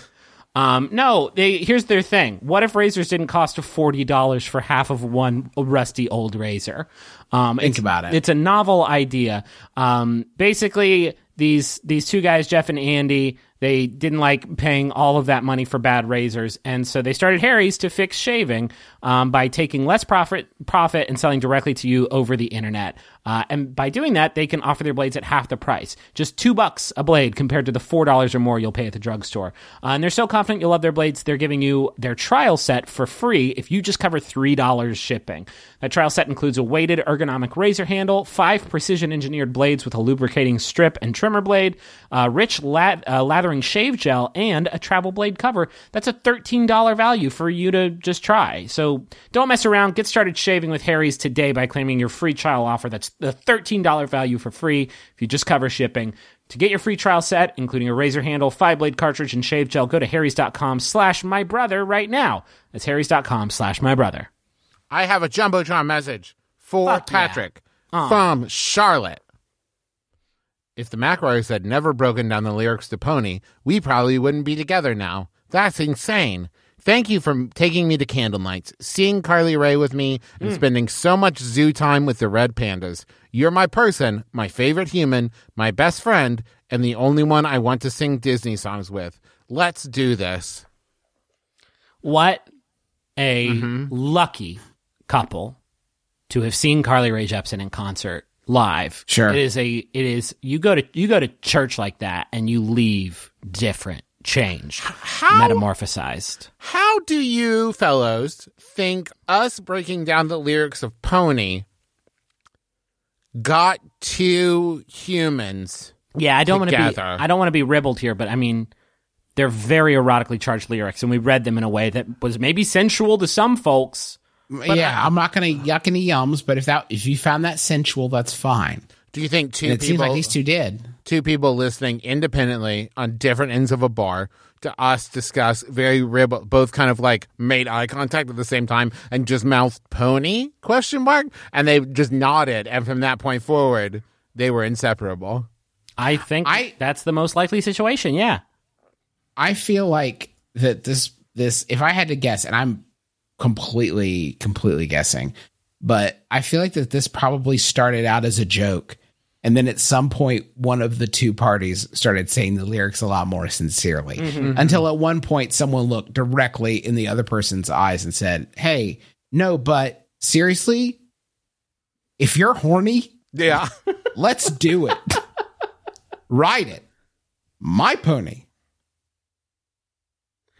Um, no, they here's their thing. What if razors didn't cost forty dollars for half of one rusty old razor? Um, Think about it. It's a novel idea. Um, basically, these these two guys, Jeff and Andy, they didn't like paying all of that money for bad razors, and so they started Harry's to fix shaving um, by taking less profit profit and selling directly to you over the internet. Uh, and by doing that, they can offer their blades at half the price, just two bucks a blade compared to the four dollars or more you'll pay at the drugstore. Uh, and they're so confident you'll love their blades, they're giving you their trial set for free if you just cover three dollars shipping. That trial set includes a weighted ergonomic razor handle, five precision engineered blades with a lubricating strip and trimmer blade, uh, rich lat- uh, lathering shave gel, and a travel blade cover. That's a thirteen dollar value for you to just try. So don't mess around. Get started shaving with Harry's today by claiming your free trial offer. That's the $13 value for free if you just cover shipping. To get your free trial set, including a razor handle, five blade cartridge, and shave gel, go to harrys.com slash my brother right now. That's harrys.com slash my brother. I have a jumbotron message for Fuck yeah. Patrick uh. from Charlotte. If the McElroys had never broken down the lyrics to Pony, we probably wouldn't be together now. That's insane. Thank you for taking me to candle nights, seeing Carly Rae with me, and hmm. spending so much zoo time with the red pandas. You're my person, my favorite human, my best friend, and the only one I want to sing Disney songs with. Let's do this. What a mm-hmm. lucky couple to have seen Carly Rae Jepsen in concert live. Sure. It is a it is you go to you go to church like that and you leave different, changed, metamorphosized. How do you fellows think us breaking down the lyrics of Pony got two humans. Yeah, I don't want to be. I don't want to be ribbled here, but I mean, they're very erotically charged lyrics, and we read them in a way that was maybe sensual to some folks. yeah, I'm not gonna yuck any yums, but if that if you found that sensual, that's fine. Do you think two And it seems like these two did. Two people listening independently on different ends of a bar to us discuss very rib both kind of like made eye contact at the same time and just mouthed pony question mark and they just nodded and from that point forward they were inseparable I think I- that's the most likely situation. Yeah. I feel like that this this if I had to guess, and I'm completely completely guessing, but I feel like that this probably started out as a joke, and then at some point one of the two parties started saying the lyrics a lot more sincerely. Mm-hmm. Mm-hmm. Mm-hmm. Until at one point someone looked directly in the other person's eyes and said, "Hey, no, but seriously, if you're horny, yeah let's do it. Ride it. My pony."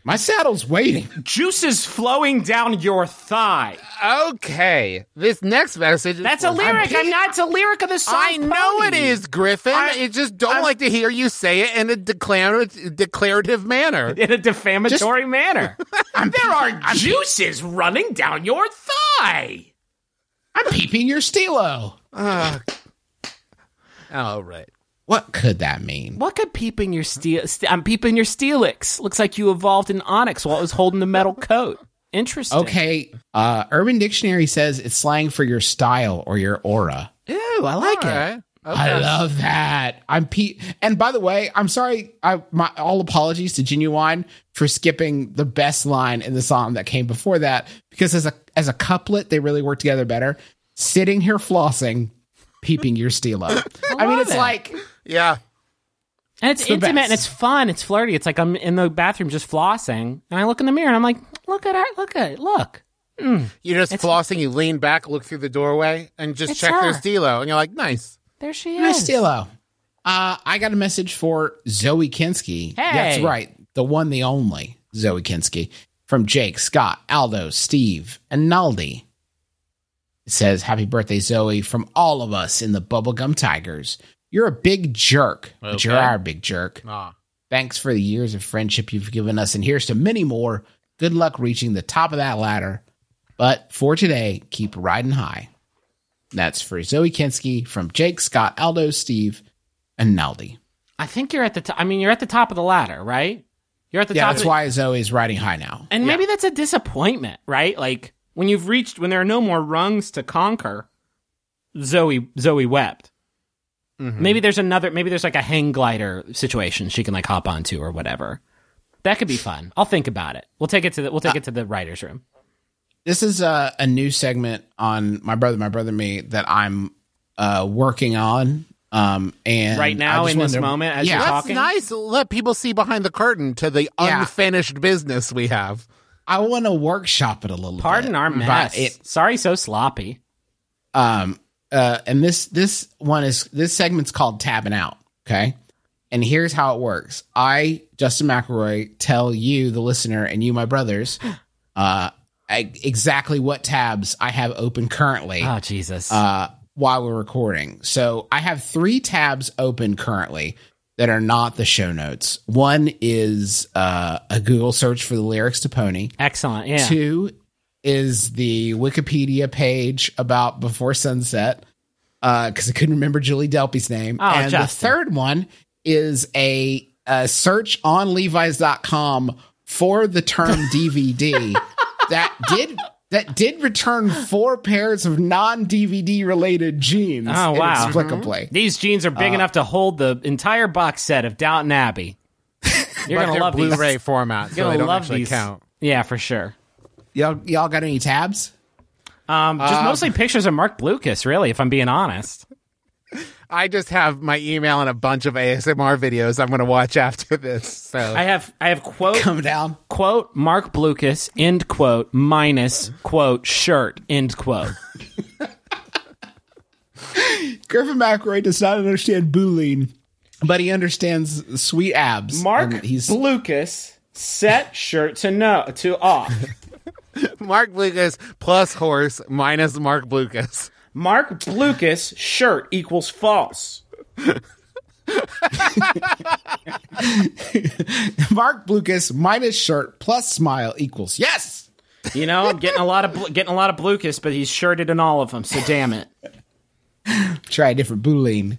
My saddle's waiting. Juice is flowing down your thigh. okay this next message That's a lyric. I'm, not. It's a lyric of the song. I know it is, Griffin. I just don't like to hear you say it in a declarative, declarative manner. in a defamatory manner. there are Juices running down your thigh. I'm peeping your steelo. All right. What could that mean? What could peeping your steel? St- I'm peeping your Steelix. Looks like you evolved in Onix while it was holding the metal coat. Interesting. Okay, uh, Urban Dictionary says it's slang for your style or your aura. Ew, I like All it. right. I love that. I'm Pete. And by the way, I'm sorry. I my all apologies to Ginuwine for skipping the best line in the song that came before that because as a as a couplet they really work together better. Sitting here flossing, peeping your steel up. I, mean, it's it. like Yeah. And it's the intimate best. and it's fun. It's flirty. It's like I'm in the bathroom just flossing, and I look in the mirror and I'm like, look at her, look at it, look. You're just flossing, you lean back, look through the doorway, and just It's check their her. steelo. And you're like, nice. There she Nice is. steelo. Uh, I got a message for Zoe Kinsky. Hey. That's right. The one, the only Zoe Kinsky from Jake, Scott, Aldo, Steve, and Naldi. It says, Happy birthday, Zoe, from all of us in the Bubblegum Tigers. You're a big jerk, but you're Okay. our big jerk. Ah. Thanks for the years of friendship you've given us, and here's to many more. Good luck reaching the top of that ladder. But for today, keep riding high. That's for Zoe Kinsky from Jake, Scott, Aldo, Steve, and Naldi. I think you're at the top. I mean, you're at the top of the ladder, right? You're at the Yeah, top. that's of- why Zoe's riding high now. And maybe that's a disappointment, right? Like when you've reached when there are no more rungs to conquer. Zoe Zoe wept. Maybe there's another. Maybe there's like a hang glider situation she can like hop onto or whatever. That could be fun. I'll think about it. We'll take it to the we'll take it to the writers' room. This is a, a new segment on My Brother, My Brother, Me that I'm uh, working on. Um, and Right now, I just in this to- moment, as yeah, you're That's talking? nice. To let people see behind the curtain to the Yeah. unfinished business we have. I want to workshop it a little Pardon bit. our but mess. It, Sorry, so sloppy. um uh and this this one is this segment's called tabbing out okay and here's how it works i justin mcelroy tell you the listener and you my brothers uh I, exactly what tabs i have open currently Oh Jesus. uh while we're recording so i have three tabs open currently that are not the show notes one is uh a google search for the lyrics to pony Excellent. Yeah. Two is the Wikipedia page about Before Sunset uh, because I couldn't remember Julie Delpy's name. Oh, and the third one is a, a search on Levi's.com for the term DVD that did that did return four pairs of non DVD related jeans. Oh, wow. Inexplicably. Mm-hmm. These jeans are big uh, enough to hold the entire box set of Downton Abbey. You're gonna love these. Blu-ray format, so You're they gonna don't love actually these. count. Yeah, for sure. Y'all, y'all got any tabs? Um, just mostly pictures of Marc Blucas, really, if I'm being honest. I just have my email and a bunch of ASMR videos I'm going to watch after this. So I have I have quote Come down. quote Marc Blucas end quote minus quote shirt end quote. Griffin McElroy does not understand bullying, but he understands sweet abs. Mark he's Blucas set shirt to no to off. Marc Blucas plus horse minus Marc Blucas. Marc Blucas shirt equals false. Marc Blucas minus shirt plus smile equals yes. You know, I'm getting a lot of bl- getting a lot of Blucas, but he's shirted in all of them. So damn it. Try a different boolean.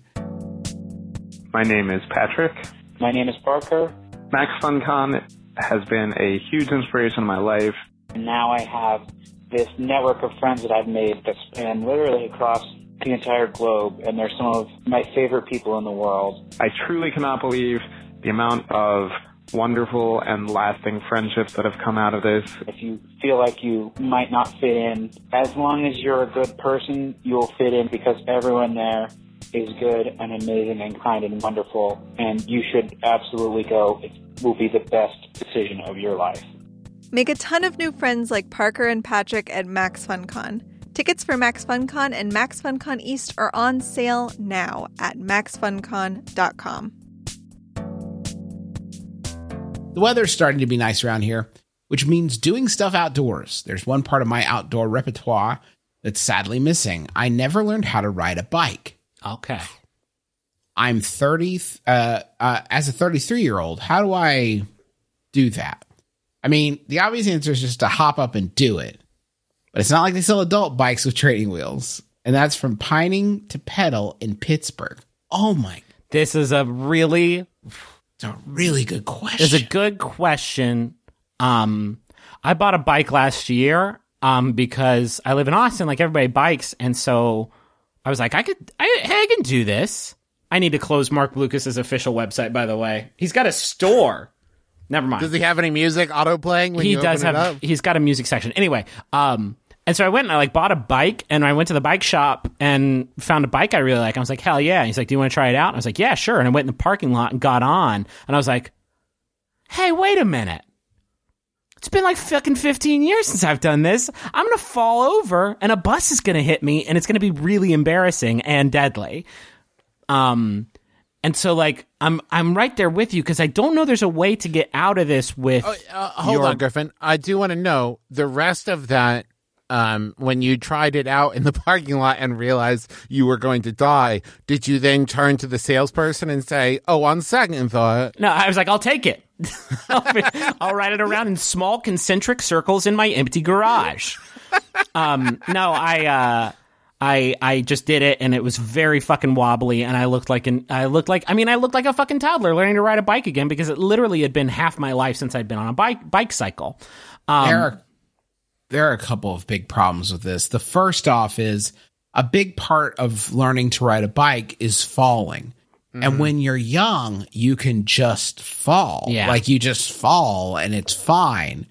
My name is Patrick. My name is Parker. Max FunCon has been a huge inspiration in my life. And now I have this network of friends that I've made that span literally across the entire globe, and they're some of my favorite people in the world. I truly cannot believe the amount of wonderful and lasting friendships that have come out of this. If you feel like you might not fit in, as long as you're a good person, you'll fit in because everyone there is good and amazing and kind and wonderful, and you should absolutely go. It will be the best decision of your life. Make a ton of new friends like Parker and Patrick at Max FunCon. Tickets for Max FunCon and Max FunCon East are on sale now at maxfuncon.com. The weather's starting to be nice around here, which means doing stuff outdoors. There's one part of my outdoor repertoire that's sadly missing. I never learned how to ride a bike. Okay. I'm 30 uh, uh as a 33 year old. How do I do that? I mean, the obvious answer is just to hop up and do it. But it's not like they sell adult bikes with training wheels. And that's from Pining to Pedal in Pittsburgh. Oh my, This is a really it's a really good question. It's a good question. Um, I bought a bike last year um, because I live in Austin, like everybody bikes, and so I was like, I could, I, hey, I can do this. I need to close Marc Blucas's official website, by the way. He's got a store. Never mind. Does he have any music auto playing when he does have. He's got a music section. Anyway, um, and so I went and I like bought a bike, and I went to the bike shop and found a bike I really like. I was like, hell yeah! And he's like, do you want to try it out? And I was like, yeah, sure. And I went in the parking lot and got on, and I was like, hey, wait a minute. It's been like fucking 15 years since I've done this. I'm going to fall over and a bus is going to hit me and it's going to be really embarrassing and deadly. Um and so like I'm I'm right there with you cuz I don't know there's a way to get out of this with Uh, hold your- on, Griffin. I do want to know the rest of that. Um, when you tried it out in the parking lot and realized you were going to die, did you then turn to the salesperson and say, "Oh, on second thought, No, I was like, I'll take it. I'll, I'll ride it around in small concentric circles in my empty garage. Um, no, I, uh, I, I just did it, and it was very fucking wobbly, and I looked like an, I looked like, I mean, I looked like a fucking toddler learning to ride a bike again because it literally had been half my life since I'd been on a bike bike cycle. Um, there are there are a couple of big problems with this. The first off is a big part of learning to ride a bike is falling. And when you're young, you can just fall. Yeah. Like you just fall and it's fine.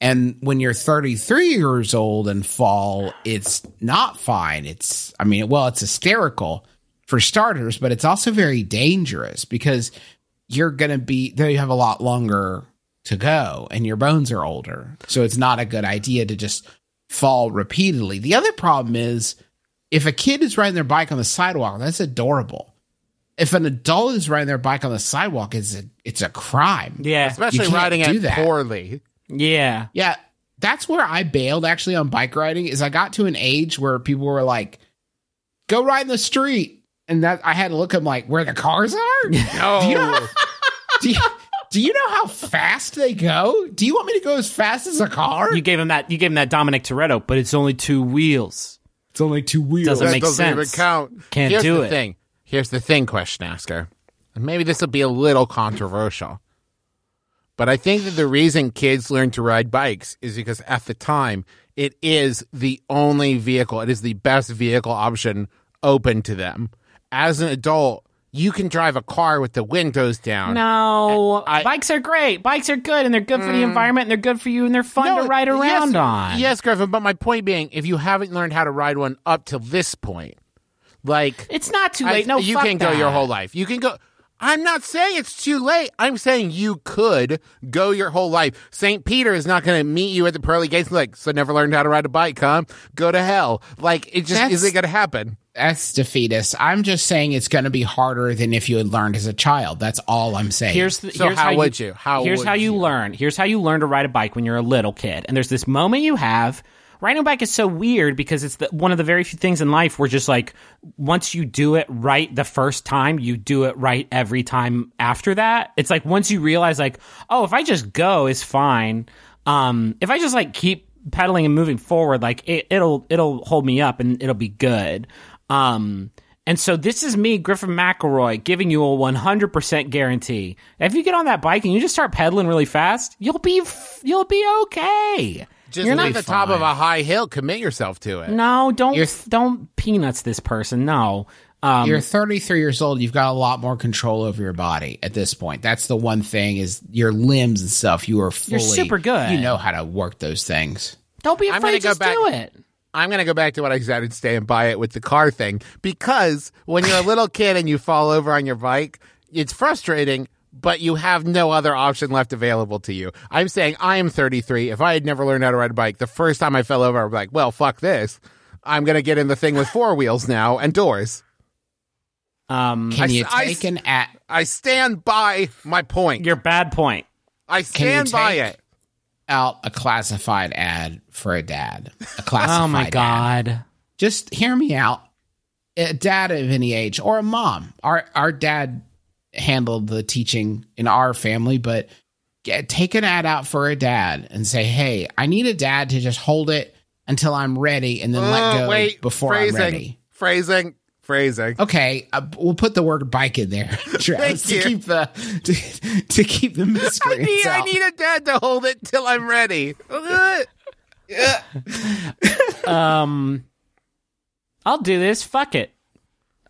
And when you're 33 years old and fall, it's not fine. It's, I mean, well, it's hysterical for starters, but it's also very dangerous because you're going to be, there you have a lot longer to go and your bones are older. So it's not a good idea to just fall repeatedly. The other problem is if a kid is riding their bike on the sidewalk, that's adorable. If an adult is riding their bike on the sidewalk, it's a, it's a crime. yeah, especially riding it that. poorly." Yeah. Yeah, that's where I bailed actually on bike riding. Is I got to an age where people were like, "Go ride in the street," and that I had to look at 'em like where the cars are. No, Do you know? do, you, do you know how fast they go? Do you want me to go as fast as a car? You gave him that. You gave him that Dominic Toretto, but it's only two wheels. it's only two wheels. Doesn't that make doesn't even sense. count. Can't Here's do the it. Thing. Here's the thing, question asker. And maybe this will be a little controversial. But I think that the reason kids learn to ride bikes is because at the time it is the only vehicle, it is the best vehicle option open to them. As an adult, you can drive a car with the windows down. No, I- bikes are great. Bikes are good, and they're good for the mm. environment, and they're good for you, and they're fun to ride around yes, on. Yes, Griffin, but my point being, if you haven't learned how to ride one up till this point, like it's not too I- late. no, you can go your whole life. You can go. I'm not saying it's too late. I'm saying you could go your whole life. St. Peter is not going to meet you at the pearly gates like, so never learned how to ride a bike, huh? Go to hell. Like, it just That's- isn't going to happen. That's defeatist. I'm just saying it's going to be harder than if you had learned as a child. That's all I'm saying. Here's the, So here's how you, would you? How here's would how you, you? learn. Here's how you learn to ride a bike when you're a little kid. And there's this moment you have riding a bike is so weird because it's the, one of the very few things in life where just like once you do it right the first time, you do it right every time after that. It's like once you realize like, oh, if I just go is fine. Um, if I just like keep pedaling and moving forward, like it, it'll it'll hold me up and it'll be good. Um, and so this is me, Griffin McElroy, giving you a 100% guarantee. If you get on that bike and you just start pedaling really fast, you'll be you'll be okay. Just You're at not the top of a high hill. Commit yourself to it. No, don't You're- don't peanuts this person. No. Um, You're 33 years old. You've got a lot more control over your body at this point. That's the one thing is your limbs and stuff. You are fully, you're super good. You know how to work those things. don't be afraid. gonna go Just back- do it. I'm going to go back to what I said and stay and buy it with the car thing because when you're a little kid and you fall over on your bike, it's frustrating, but you have no other option left available to you. I'm saying I am 33. If I had never learned how to ride a bike, the first time I fell over, I'd be like, well, fuck this. I'm going to get in the thing with four wheels now and doors. Um, Can I- you I- an at? I stand by my point. your bad point. I Can you stand by it. out a classified ad for a dad? A classified Oh my ad. god. Just hear me out. A dad of any age or a mom. Our our dad handled the teaching in our family, but get, take an ad out for a dad and say, "Hey, I need a dad to just hold it until I'm ready, and then let Uh, go wait, before phrasing, I'm ready." Phrasing, phrasing. Okay, uh, we'll put the word bike in there, Travis, to you. keep the to, to keep the mystery. I need, I need a dad to hold it till I'm ready. Um, I'll do this. Fuck it.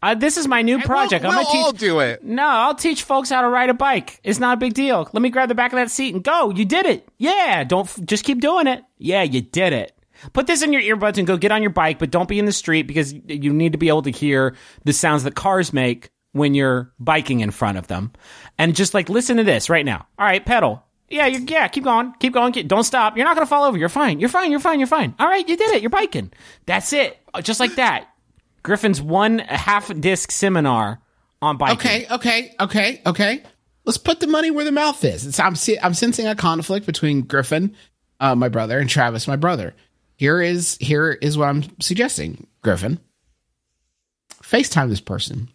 Uh, this is my new project. We'll, I'm we'll gonna teach. all do it. No, I'll teach folks how to ride a bike. It's not a big deal. Let me grab the back of that seat and go. You did it. Yeah. Don't f- just keep doing it. Yeah, you did it. Put this in your earbuds and go get on your bike, but don't be in the street because you need to be able to hear the sounds that cars make when you're biking in front of them. And just like listen to this right now. All right, pedal. Yeah, you're, yeah, keep going. Keep going. Keep, don't stop. You're not going to fall over. You're fine. You're fine. You're fine. You're fine. All right, you did it. You're biking. That's it. Just like that. Griffin's one half disc seminar on biking. Okay, okay, okay, okay. Let's put the money where the mouth is. It's, I'm I'm sensing a conflict between Griffin, uh, my brother, and Travis, my brother. Here is here is what I'm suggesting, Griffin. FaceTime this person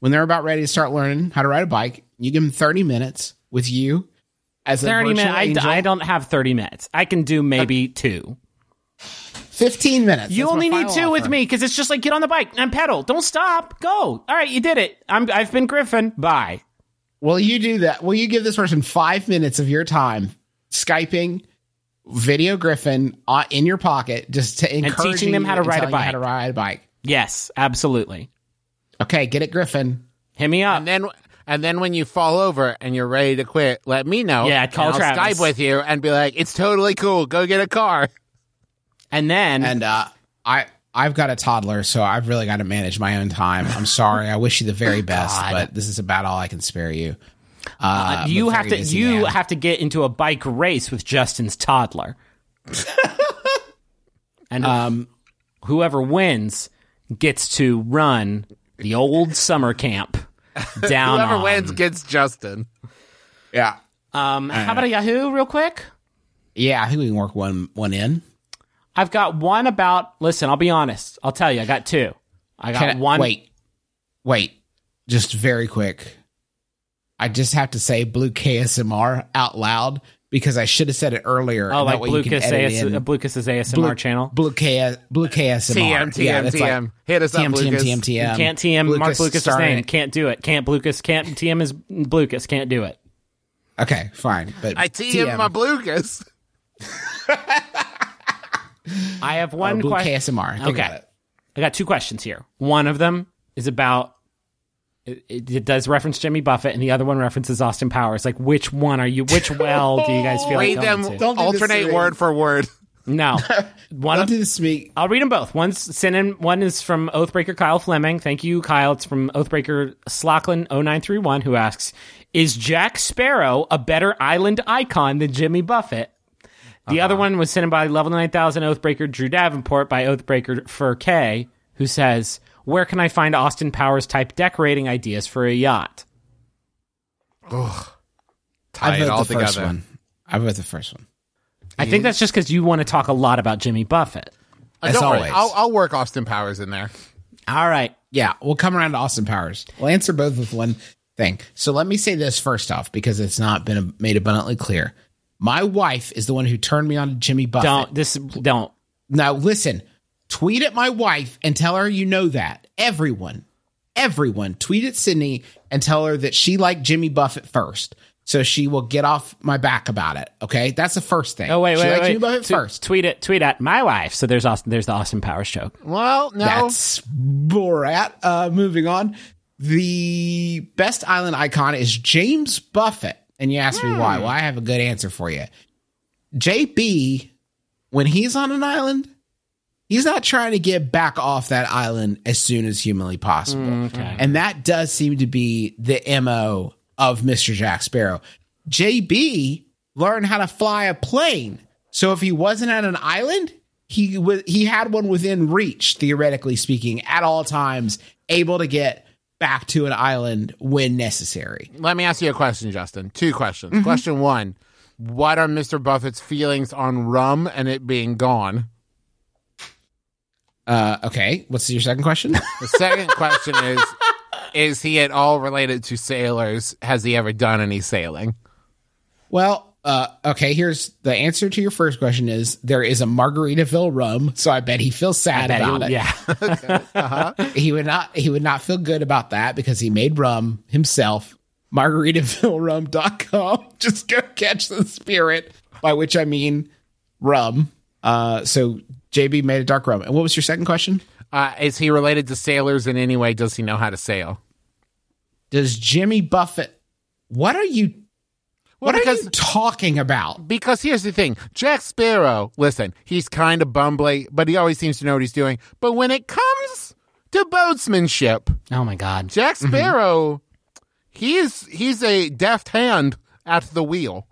when they're about ready to start learning how to ride a bike. You give them 30 minutes with you as a 30 virtual minutes. I. I don't have 30 minutes. I can do maybe two. 15 minutes. You That's only need final two with me because it's just like get on the bike and pedal. Don't stop. Go. All right, you did it. I'm, I've been Griffin. Bye. Will you do that? Will you give this person five minutes of your time Skyping video Griffin uh, in your pocket just to encourage teaching them how to ride a bike? How bike. to ride a bike. Yes, absolutely. Okay, get it, Griffin. Hit me up. And then and then when you fall over and you're ready to quit, let me know. Yeah, call and I'll Travis. Skype with you and be like, "It's totally cool. Go get a car." And then And uh, I I've got a toddler, so I've really got to manage my own time. I'm sorry. I wish you the very best, but this is about all I can spare you. Uh, you have to you man. have to get into a bike race with Justin's toddler. and um whoever wins gets to run the old summer camp down Whoever on- wins gets Justin. yeah Um how about a Yahoo real quick? yeah. I think we can work one one in. I've got one about listen, I'll be honest. I'll tell you, I got two. I got Can I- one Wait, wait, just very quick. I just have to say Blue KSMR out loud because I should have said it earlier. Oh, like way you Blucas, edit AS, in. Blucas's ASMR Blue, channel. Blue K Blue KSMR. TM, TM, yeah, that's like TM. Hit us up, TM, TM, Lucas. TM, TM. Can't TM Mark Lucas Lucas's started name. it. Can't do it. Can't Blucas. Can't TM is Blucas. Can't do it. Okay, fine. But I TM my Blucas. I have uh, one Blue question. KSMR. Think Okay. about it. I got two questions here. One of them is about it, it, it does reference Jimmy Buffett, and the other one references Austin Powers. Like, which one are you? Which well do you guys feel Read like them going to? Don't do alternate me. word for word. No, one Don't of do this to me. I'll read them both. One's sent in. One is from Oathbreaker Kyle Fleming. Thank you, Kyle. It's from Oathbreaker Slockland 0931 who asks, "Is Jack Sparrow a better island icon than Jimmy Buffett?" The other uh-huh. one was sent in by Level 9000 Oathbreaker Drew Davenport by Oathbreaker Fur K, who says, "Where can I find Austin Powers type decorating ideas for a yacht?" Ugh. Tie I it all the first together. one. I vote the first one. I think that's just because you want to talk a lot about Jimmy Buffett. Uh, As Don't worry, always. I'll, I'll work Austin Powers in there. All right. Yeah, we'll come around to Austin Powers. We'll answer both with one thing. So let me say this first off, because it's not been made abundantly clear. My wife is the one who turned me on to Jimmy Buffett. Don't this don't. Now listen, tweet at my wife and tell her you know that. Everyone, everyone, tweet at Sydnee and tell her that she liked Jimmy Buffett first. So she will get off my back about it. Okay, that's the first thing. Oh wait, she wait, liked wait. Jimmy Buffett Tw- first. Tweet it. Tweet at my wife. So there's Austin. There's the Austin Powers joke. Well, no. That's Borat. Uh, moving on. The best island icon is James Buffett. And you ask me why. Hmm. Well, I have a good answer for you. JB, when he's on an island, he's not trying to get back off that island as soon as humanly possible. Mm, and that does seem to be the MO of Mr. Jack Sparrow. JB learned how to fly a plane. So if he wasn't at an island, he was he had one within reach, theoretically speaking, at all times, able to get back to an island when necessary. Let me ask you a question, Justin. Two questions. Mm-hmm. Question one What are Mr. Buffett's feelings on rum and it being gone? Uh, okay, what's your second question? The second question is Is he at all related to sailors? Has he ever done any sailing? well, uh, okay, here's the answer to your first question is there is a Margaritaville rum, so I bet he feels sad about he- it. Yeah. he would not he would not feel good about that because he made rum himself margaritavillerum.com just go catch the spirit by which i mean rum uh so jb made a dark rum and what was your second question Uh, is he related to sailors in any way? Does he know how to sail? does jimmy buffett what are you Well, what are you talking about Because here's the thing Jack Sparrow, listen, he's kind of bumbly, but he always seems to know what he's doing. But when it comes to boatsmanship, oh my God. Jack mm-hmm. Sparrow, he's he's a deft hand at the wheel.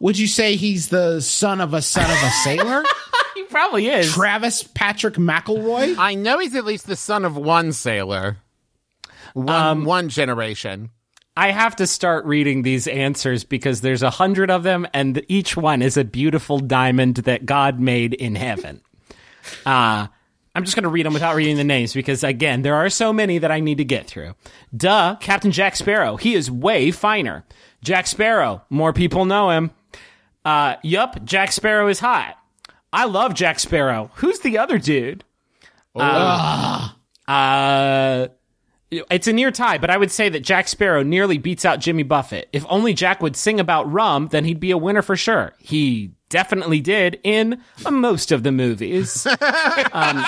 would you say he's the son of a son of a sailor He probably is. travis patrick mcelroy I know he's at least the son of one sailor. One um, one generation. I have to start reading these answers because there's a hundred of them, and each one is a beautiful diamond that God made in heaven. Uh, I'm just going to read them without reading the names because, again, there are so many that I need to get through. Duh, Captain Jack Sparrow. He is way finer. Jack Sparrow. More people know him. Uh, yup, Jack Sparrow is hot. I love Jack Sparrow. Who's the other dude? Uh, it's a near tie, but I would say that Jack Sparrow nearly beats out Jimmy Buffett. If only Jack would sing about rum, then he'd be a winner for sure. He definitely did in most of the movies. Um,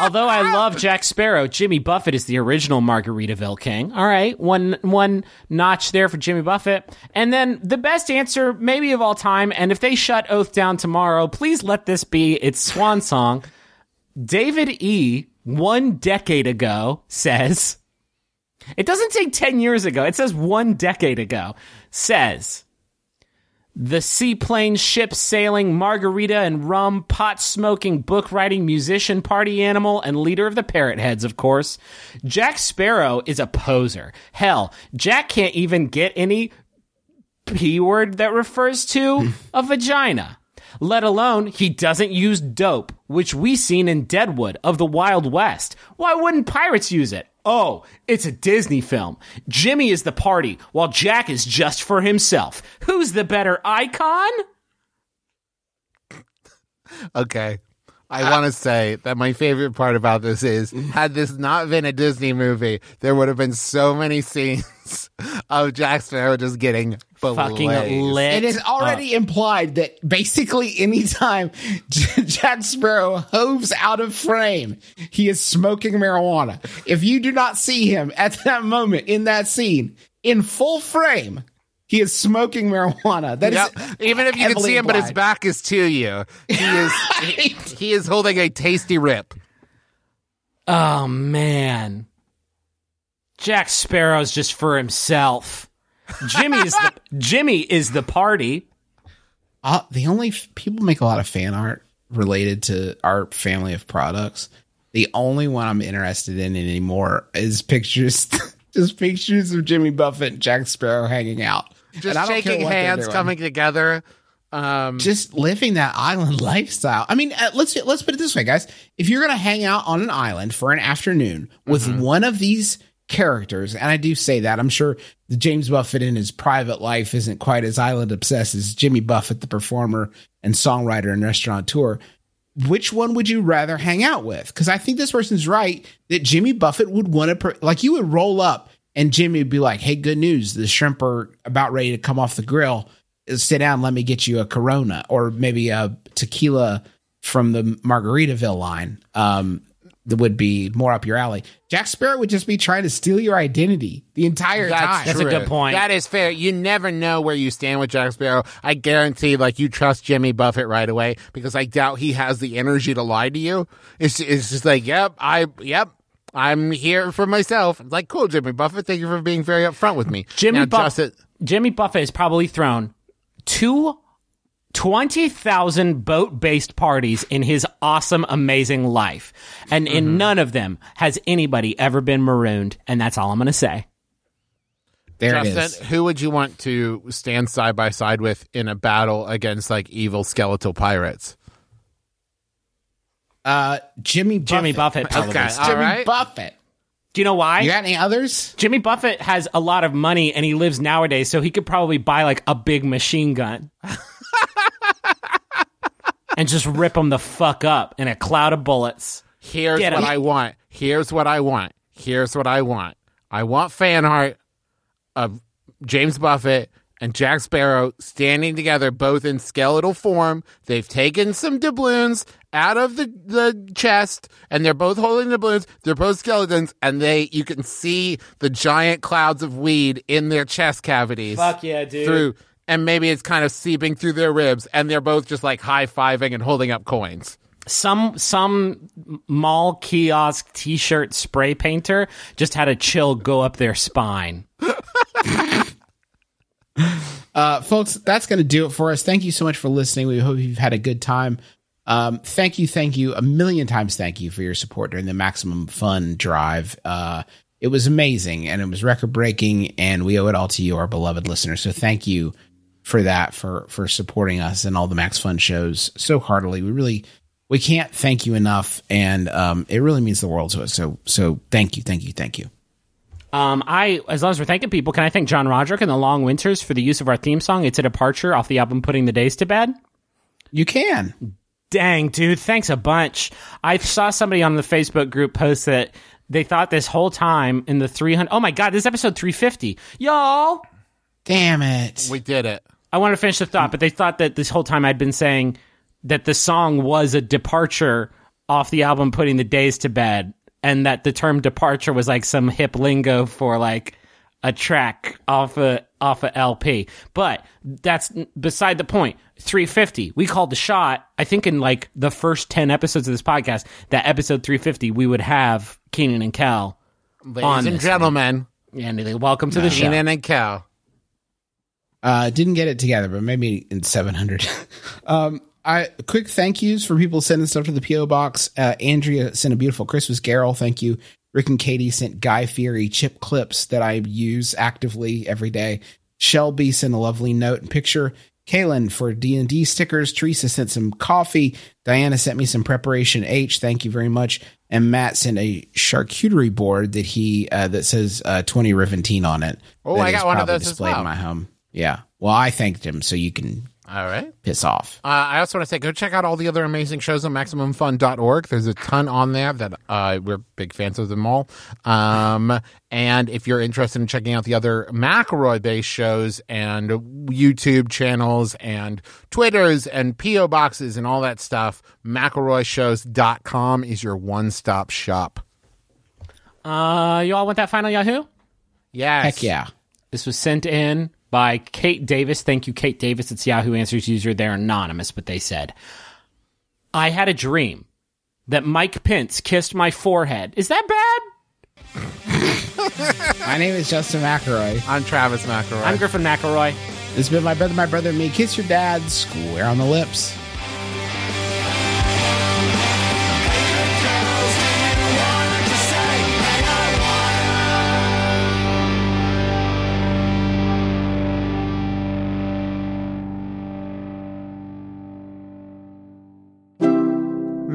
although I love Jack Sparrow, Jimmy Buffett is the original Margaritaville king. All right, one one notch there for Jimmy Buffett. And then the best answer, maybe of all time, and if they shut Oath down tomorrow, please let this be its swan song. David E. one decade ago says, it doesn't say 10 years ago, it says one decade ago, says, the seaplane, ship sailing, margarita and rum, pot smoking, book writing, musician, party animal, and leader of the parrot heads, of course. Jack Sparrow is a poser. Hell, Jack can't even get any P word that refers to a vagina. Let alone he doesn't use dope, which we seen in Deadwood of the Wild West. Why wouldn't pirates use it? Oh, it's a Disney film. Jimmy is the party, while Jack is just for himself. Who's the better icon? Okay. I want to say that my favorite part about this is had this not been a Disney movie, there would have been so many scenes of Jack Sparrow just getting Fucking blazed. lit. It is already implied that basically anytime J- Jack Sparrow hoves out of frame, he is smoking marijuana. If you do not see him at that moment in that scene in full frame, he is smoking marijuana. That is Yep. Even if you can see him, but his back is to you. He is he, he is holding a tasty rip. Oh man. Jack Sparrow's just for himself. Jimmy is the Jimmy is the party. Uh, the only f- people make a lot of fan art related to our family of products. The only one I'm interested in anymore is pictures, just pictures of Jimmy Buffett and Jack Sparrow hanging out. Just And I don't care shaking hands, coming together. Um, just living that island lifestyle. I mean, uh, let's let's put it this way, guys. If you're going to hang out on an island for an afternoon with one of these characters, and I do say that, I'm sure the James Buffett in his private life isn't quite as island obsessed as Jimmy Buffett, the performer and songwriter and restaurateur. Which one would you rather hang out with? Because I think this person's right that Jimmy Buffett would want to, per- like, you would roll up and Jimmy would be like, "Hey, good news! The shrimp are about ready to come off the grill." sit down, let me get you a Corona or maybe a tequila from the Margaritaville line. Um, that would be more up your alley. Jack Sparrow would just be trying to steal your identity the entire time. That's a good point. That is fair. You never know where you stand with Jack Sparrow. I guarantee, like, you trust Jimmy Buffett right away because I doubt he has the energy to lie to you. It's, it's just like, yep, I, yep. I'm here for myself. It's like, cool, Jimmy Buffett. Thank you for being very upfront with me. Jimmy Now, Buff- Justin- Jimmy Buffett has probably thrown two 20,000 boat based parties in his awesome, amazing life. And in mm-hmm. none of them has anybody ever been marooned. And that's all I'm going to say. there Justin, is. who would you want to stand side by side with in a battle against like evil skeletal pirates? Uh, Jimmy Buffett. Jimmy Buffett. Okay, all Jimmy right. Buffett. Do you know why? You got any others? Jimmy Buffett has a lot of money and he lives nowadays, so he could probably buy like a big machine gun. and just rip them the fuck up in a cloud of bullets. Here's Get what him. I want. Here's what I want. Here's what I want. I want fan art of James Buffett and Jack Sparrow standing together, both in skeletal form. They've taken some doubloons out of the, the chest, and they're both holding the balloons. They're both skeletons, and they you can see the giant clouds of weed in their chest cavities. Fuck yeah, dude. Through and maybe it's kind of seeping through their ribs, and they're both just like high fiving and holding up coins. Some some mall kiosk t-shirt spray painter just had a chill go up their spine. Uh, folks, that's going to do it for us. Thank you so much for listening. We hope you've had a good time. Um, thank you, thank you, a million times thank you for your support during the Maximum Fun Drive. Uh, it was amazing and it was record breaking, and we owe it all to you, our beloved listeners. So thank you for that, for for supporting us and all the Max Fun shows so heartily. We really we can't thank you enough, and um, it really means the world to us. So so thank you, thank you, thank you. Um, I, as long as we're thanking people, can I thank John Roderick and the Long Winters for the use of our theme song? It's a departure off the album Putting the Days to Bed. You can. Dang, dude, thanks a bunch. I saw somebody on the Facebook group post that they thought this whole time in the 300. Oh my God, this is episode 350. Y'all, Damn it. We did it. I want to finish the thought, but they thought that this whole time I'd been saying that the song was a departure off the album Putting the Days to Bed, and that the term departure was like some hip lingo for like a track off a off a LP. But that's beside the point. 350. We called the shot. I think in like the first 10 episodes of this podcast, that episode 350, we would have Kenan and Kel. Ladies On and this gentlemen, And they welcome to the show. Kenan and Kel. Uh, didn't get it together, but maybe in 700. um, I quick thank yous for people sending stuff to the PO box. Uh, Andrea sent a beautiful Christmas Carol. Thank you. Rick and Katie sent Guy Fieri chip clips that I use actively every day. Shelby sent a lovely note and picture. Kaylin for D and D stickers. Teresa sent some coffee. Diana sent me some preparation H. Thank you very much. And Matt sent a charcuterie board that he uh, that says uh, twenty Riventine on it. Oh, I got one of those as displayed well. in my home. Yeah. Well, I thanked him, so you can All right. piss off. Uh, I also want to say, go check out all the other amazing shows on MaximumFun.org. There's a ton on there that uh, we're big fans of them all. Um, and if you're interested in checking out the other McElroy-based shows and YouTube channels and Twitters and PO boxes and all that stuff, McElroyshows.com is your one-stop shop. Uh, you all want that final Yahoo? Yes. Heck yeah. This was sent in by Kate Davis. Thank you, Kate Davis. It's Yahoo Answers user. They're anonymous, but they said, I had a dream that Mike Pence kissed my forehead. Is that bad? My name is Justin McElroy. I'm Travis McElroy. I'm Griffin McElroy. This has been my brother, my brother, and me. Kiss your dad square on the lips.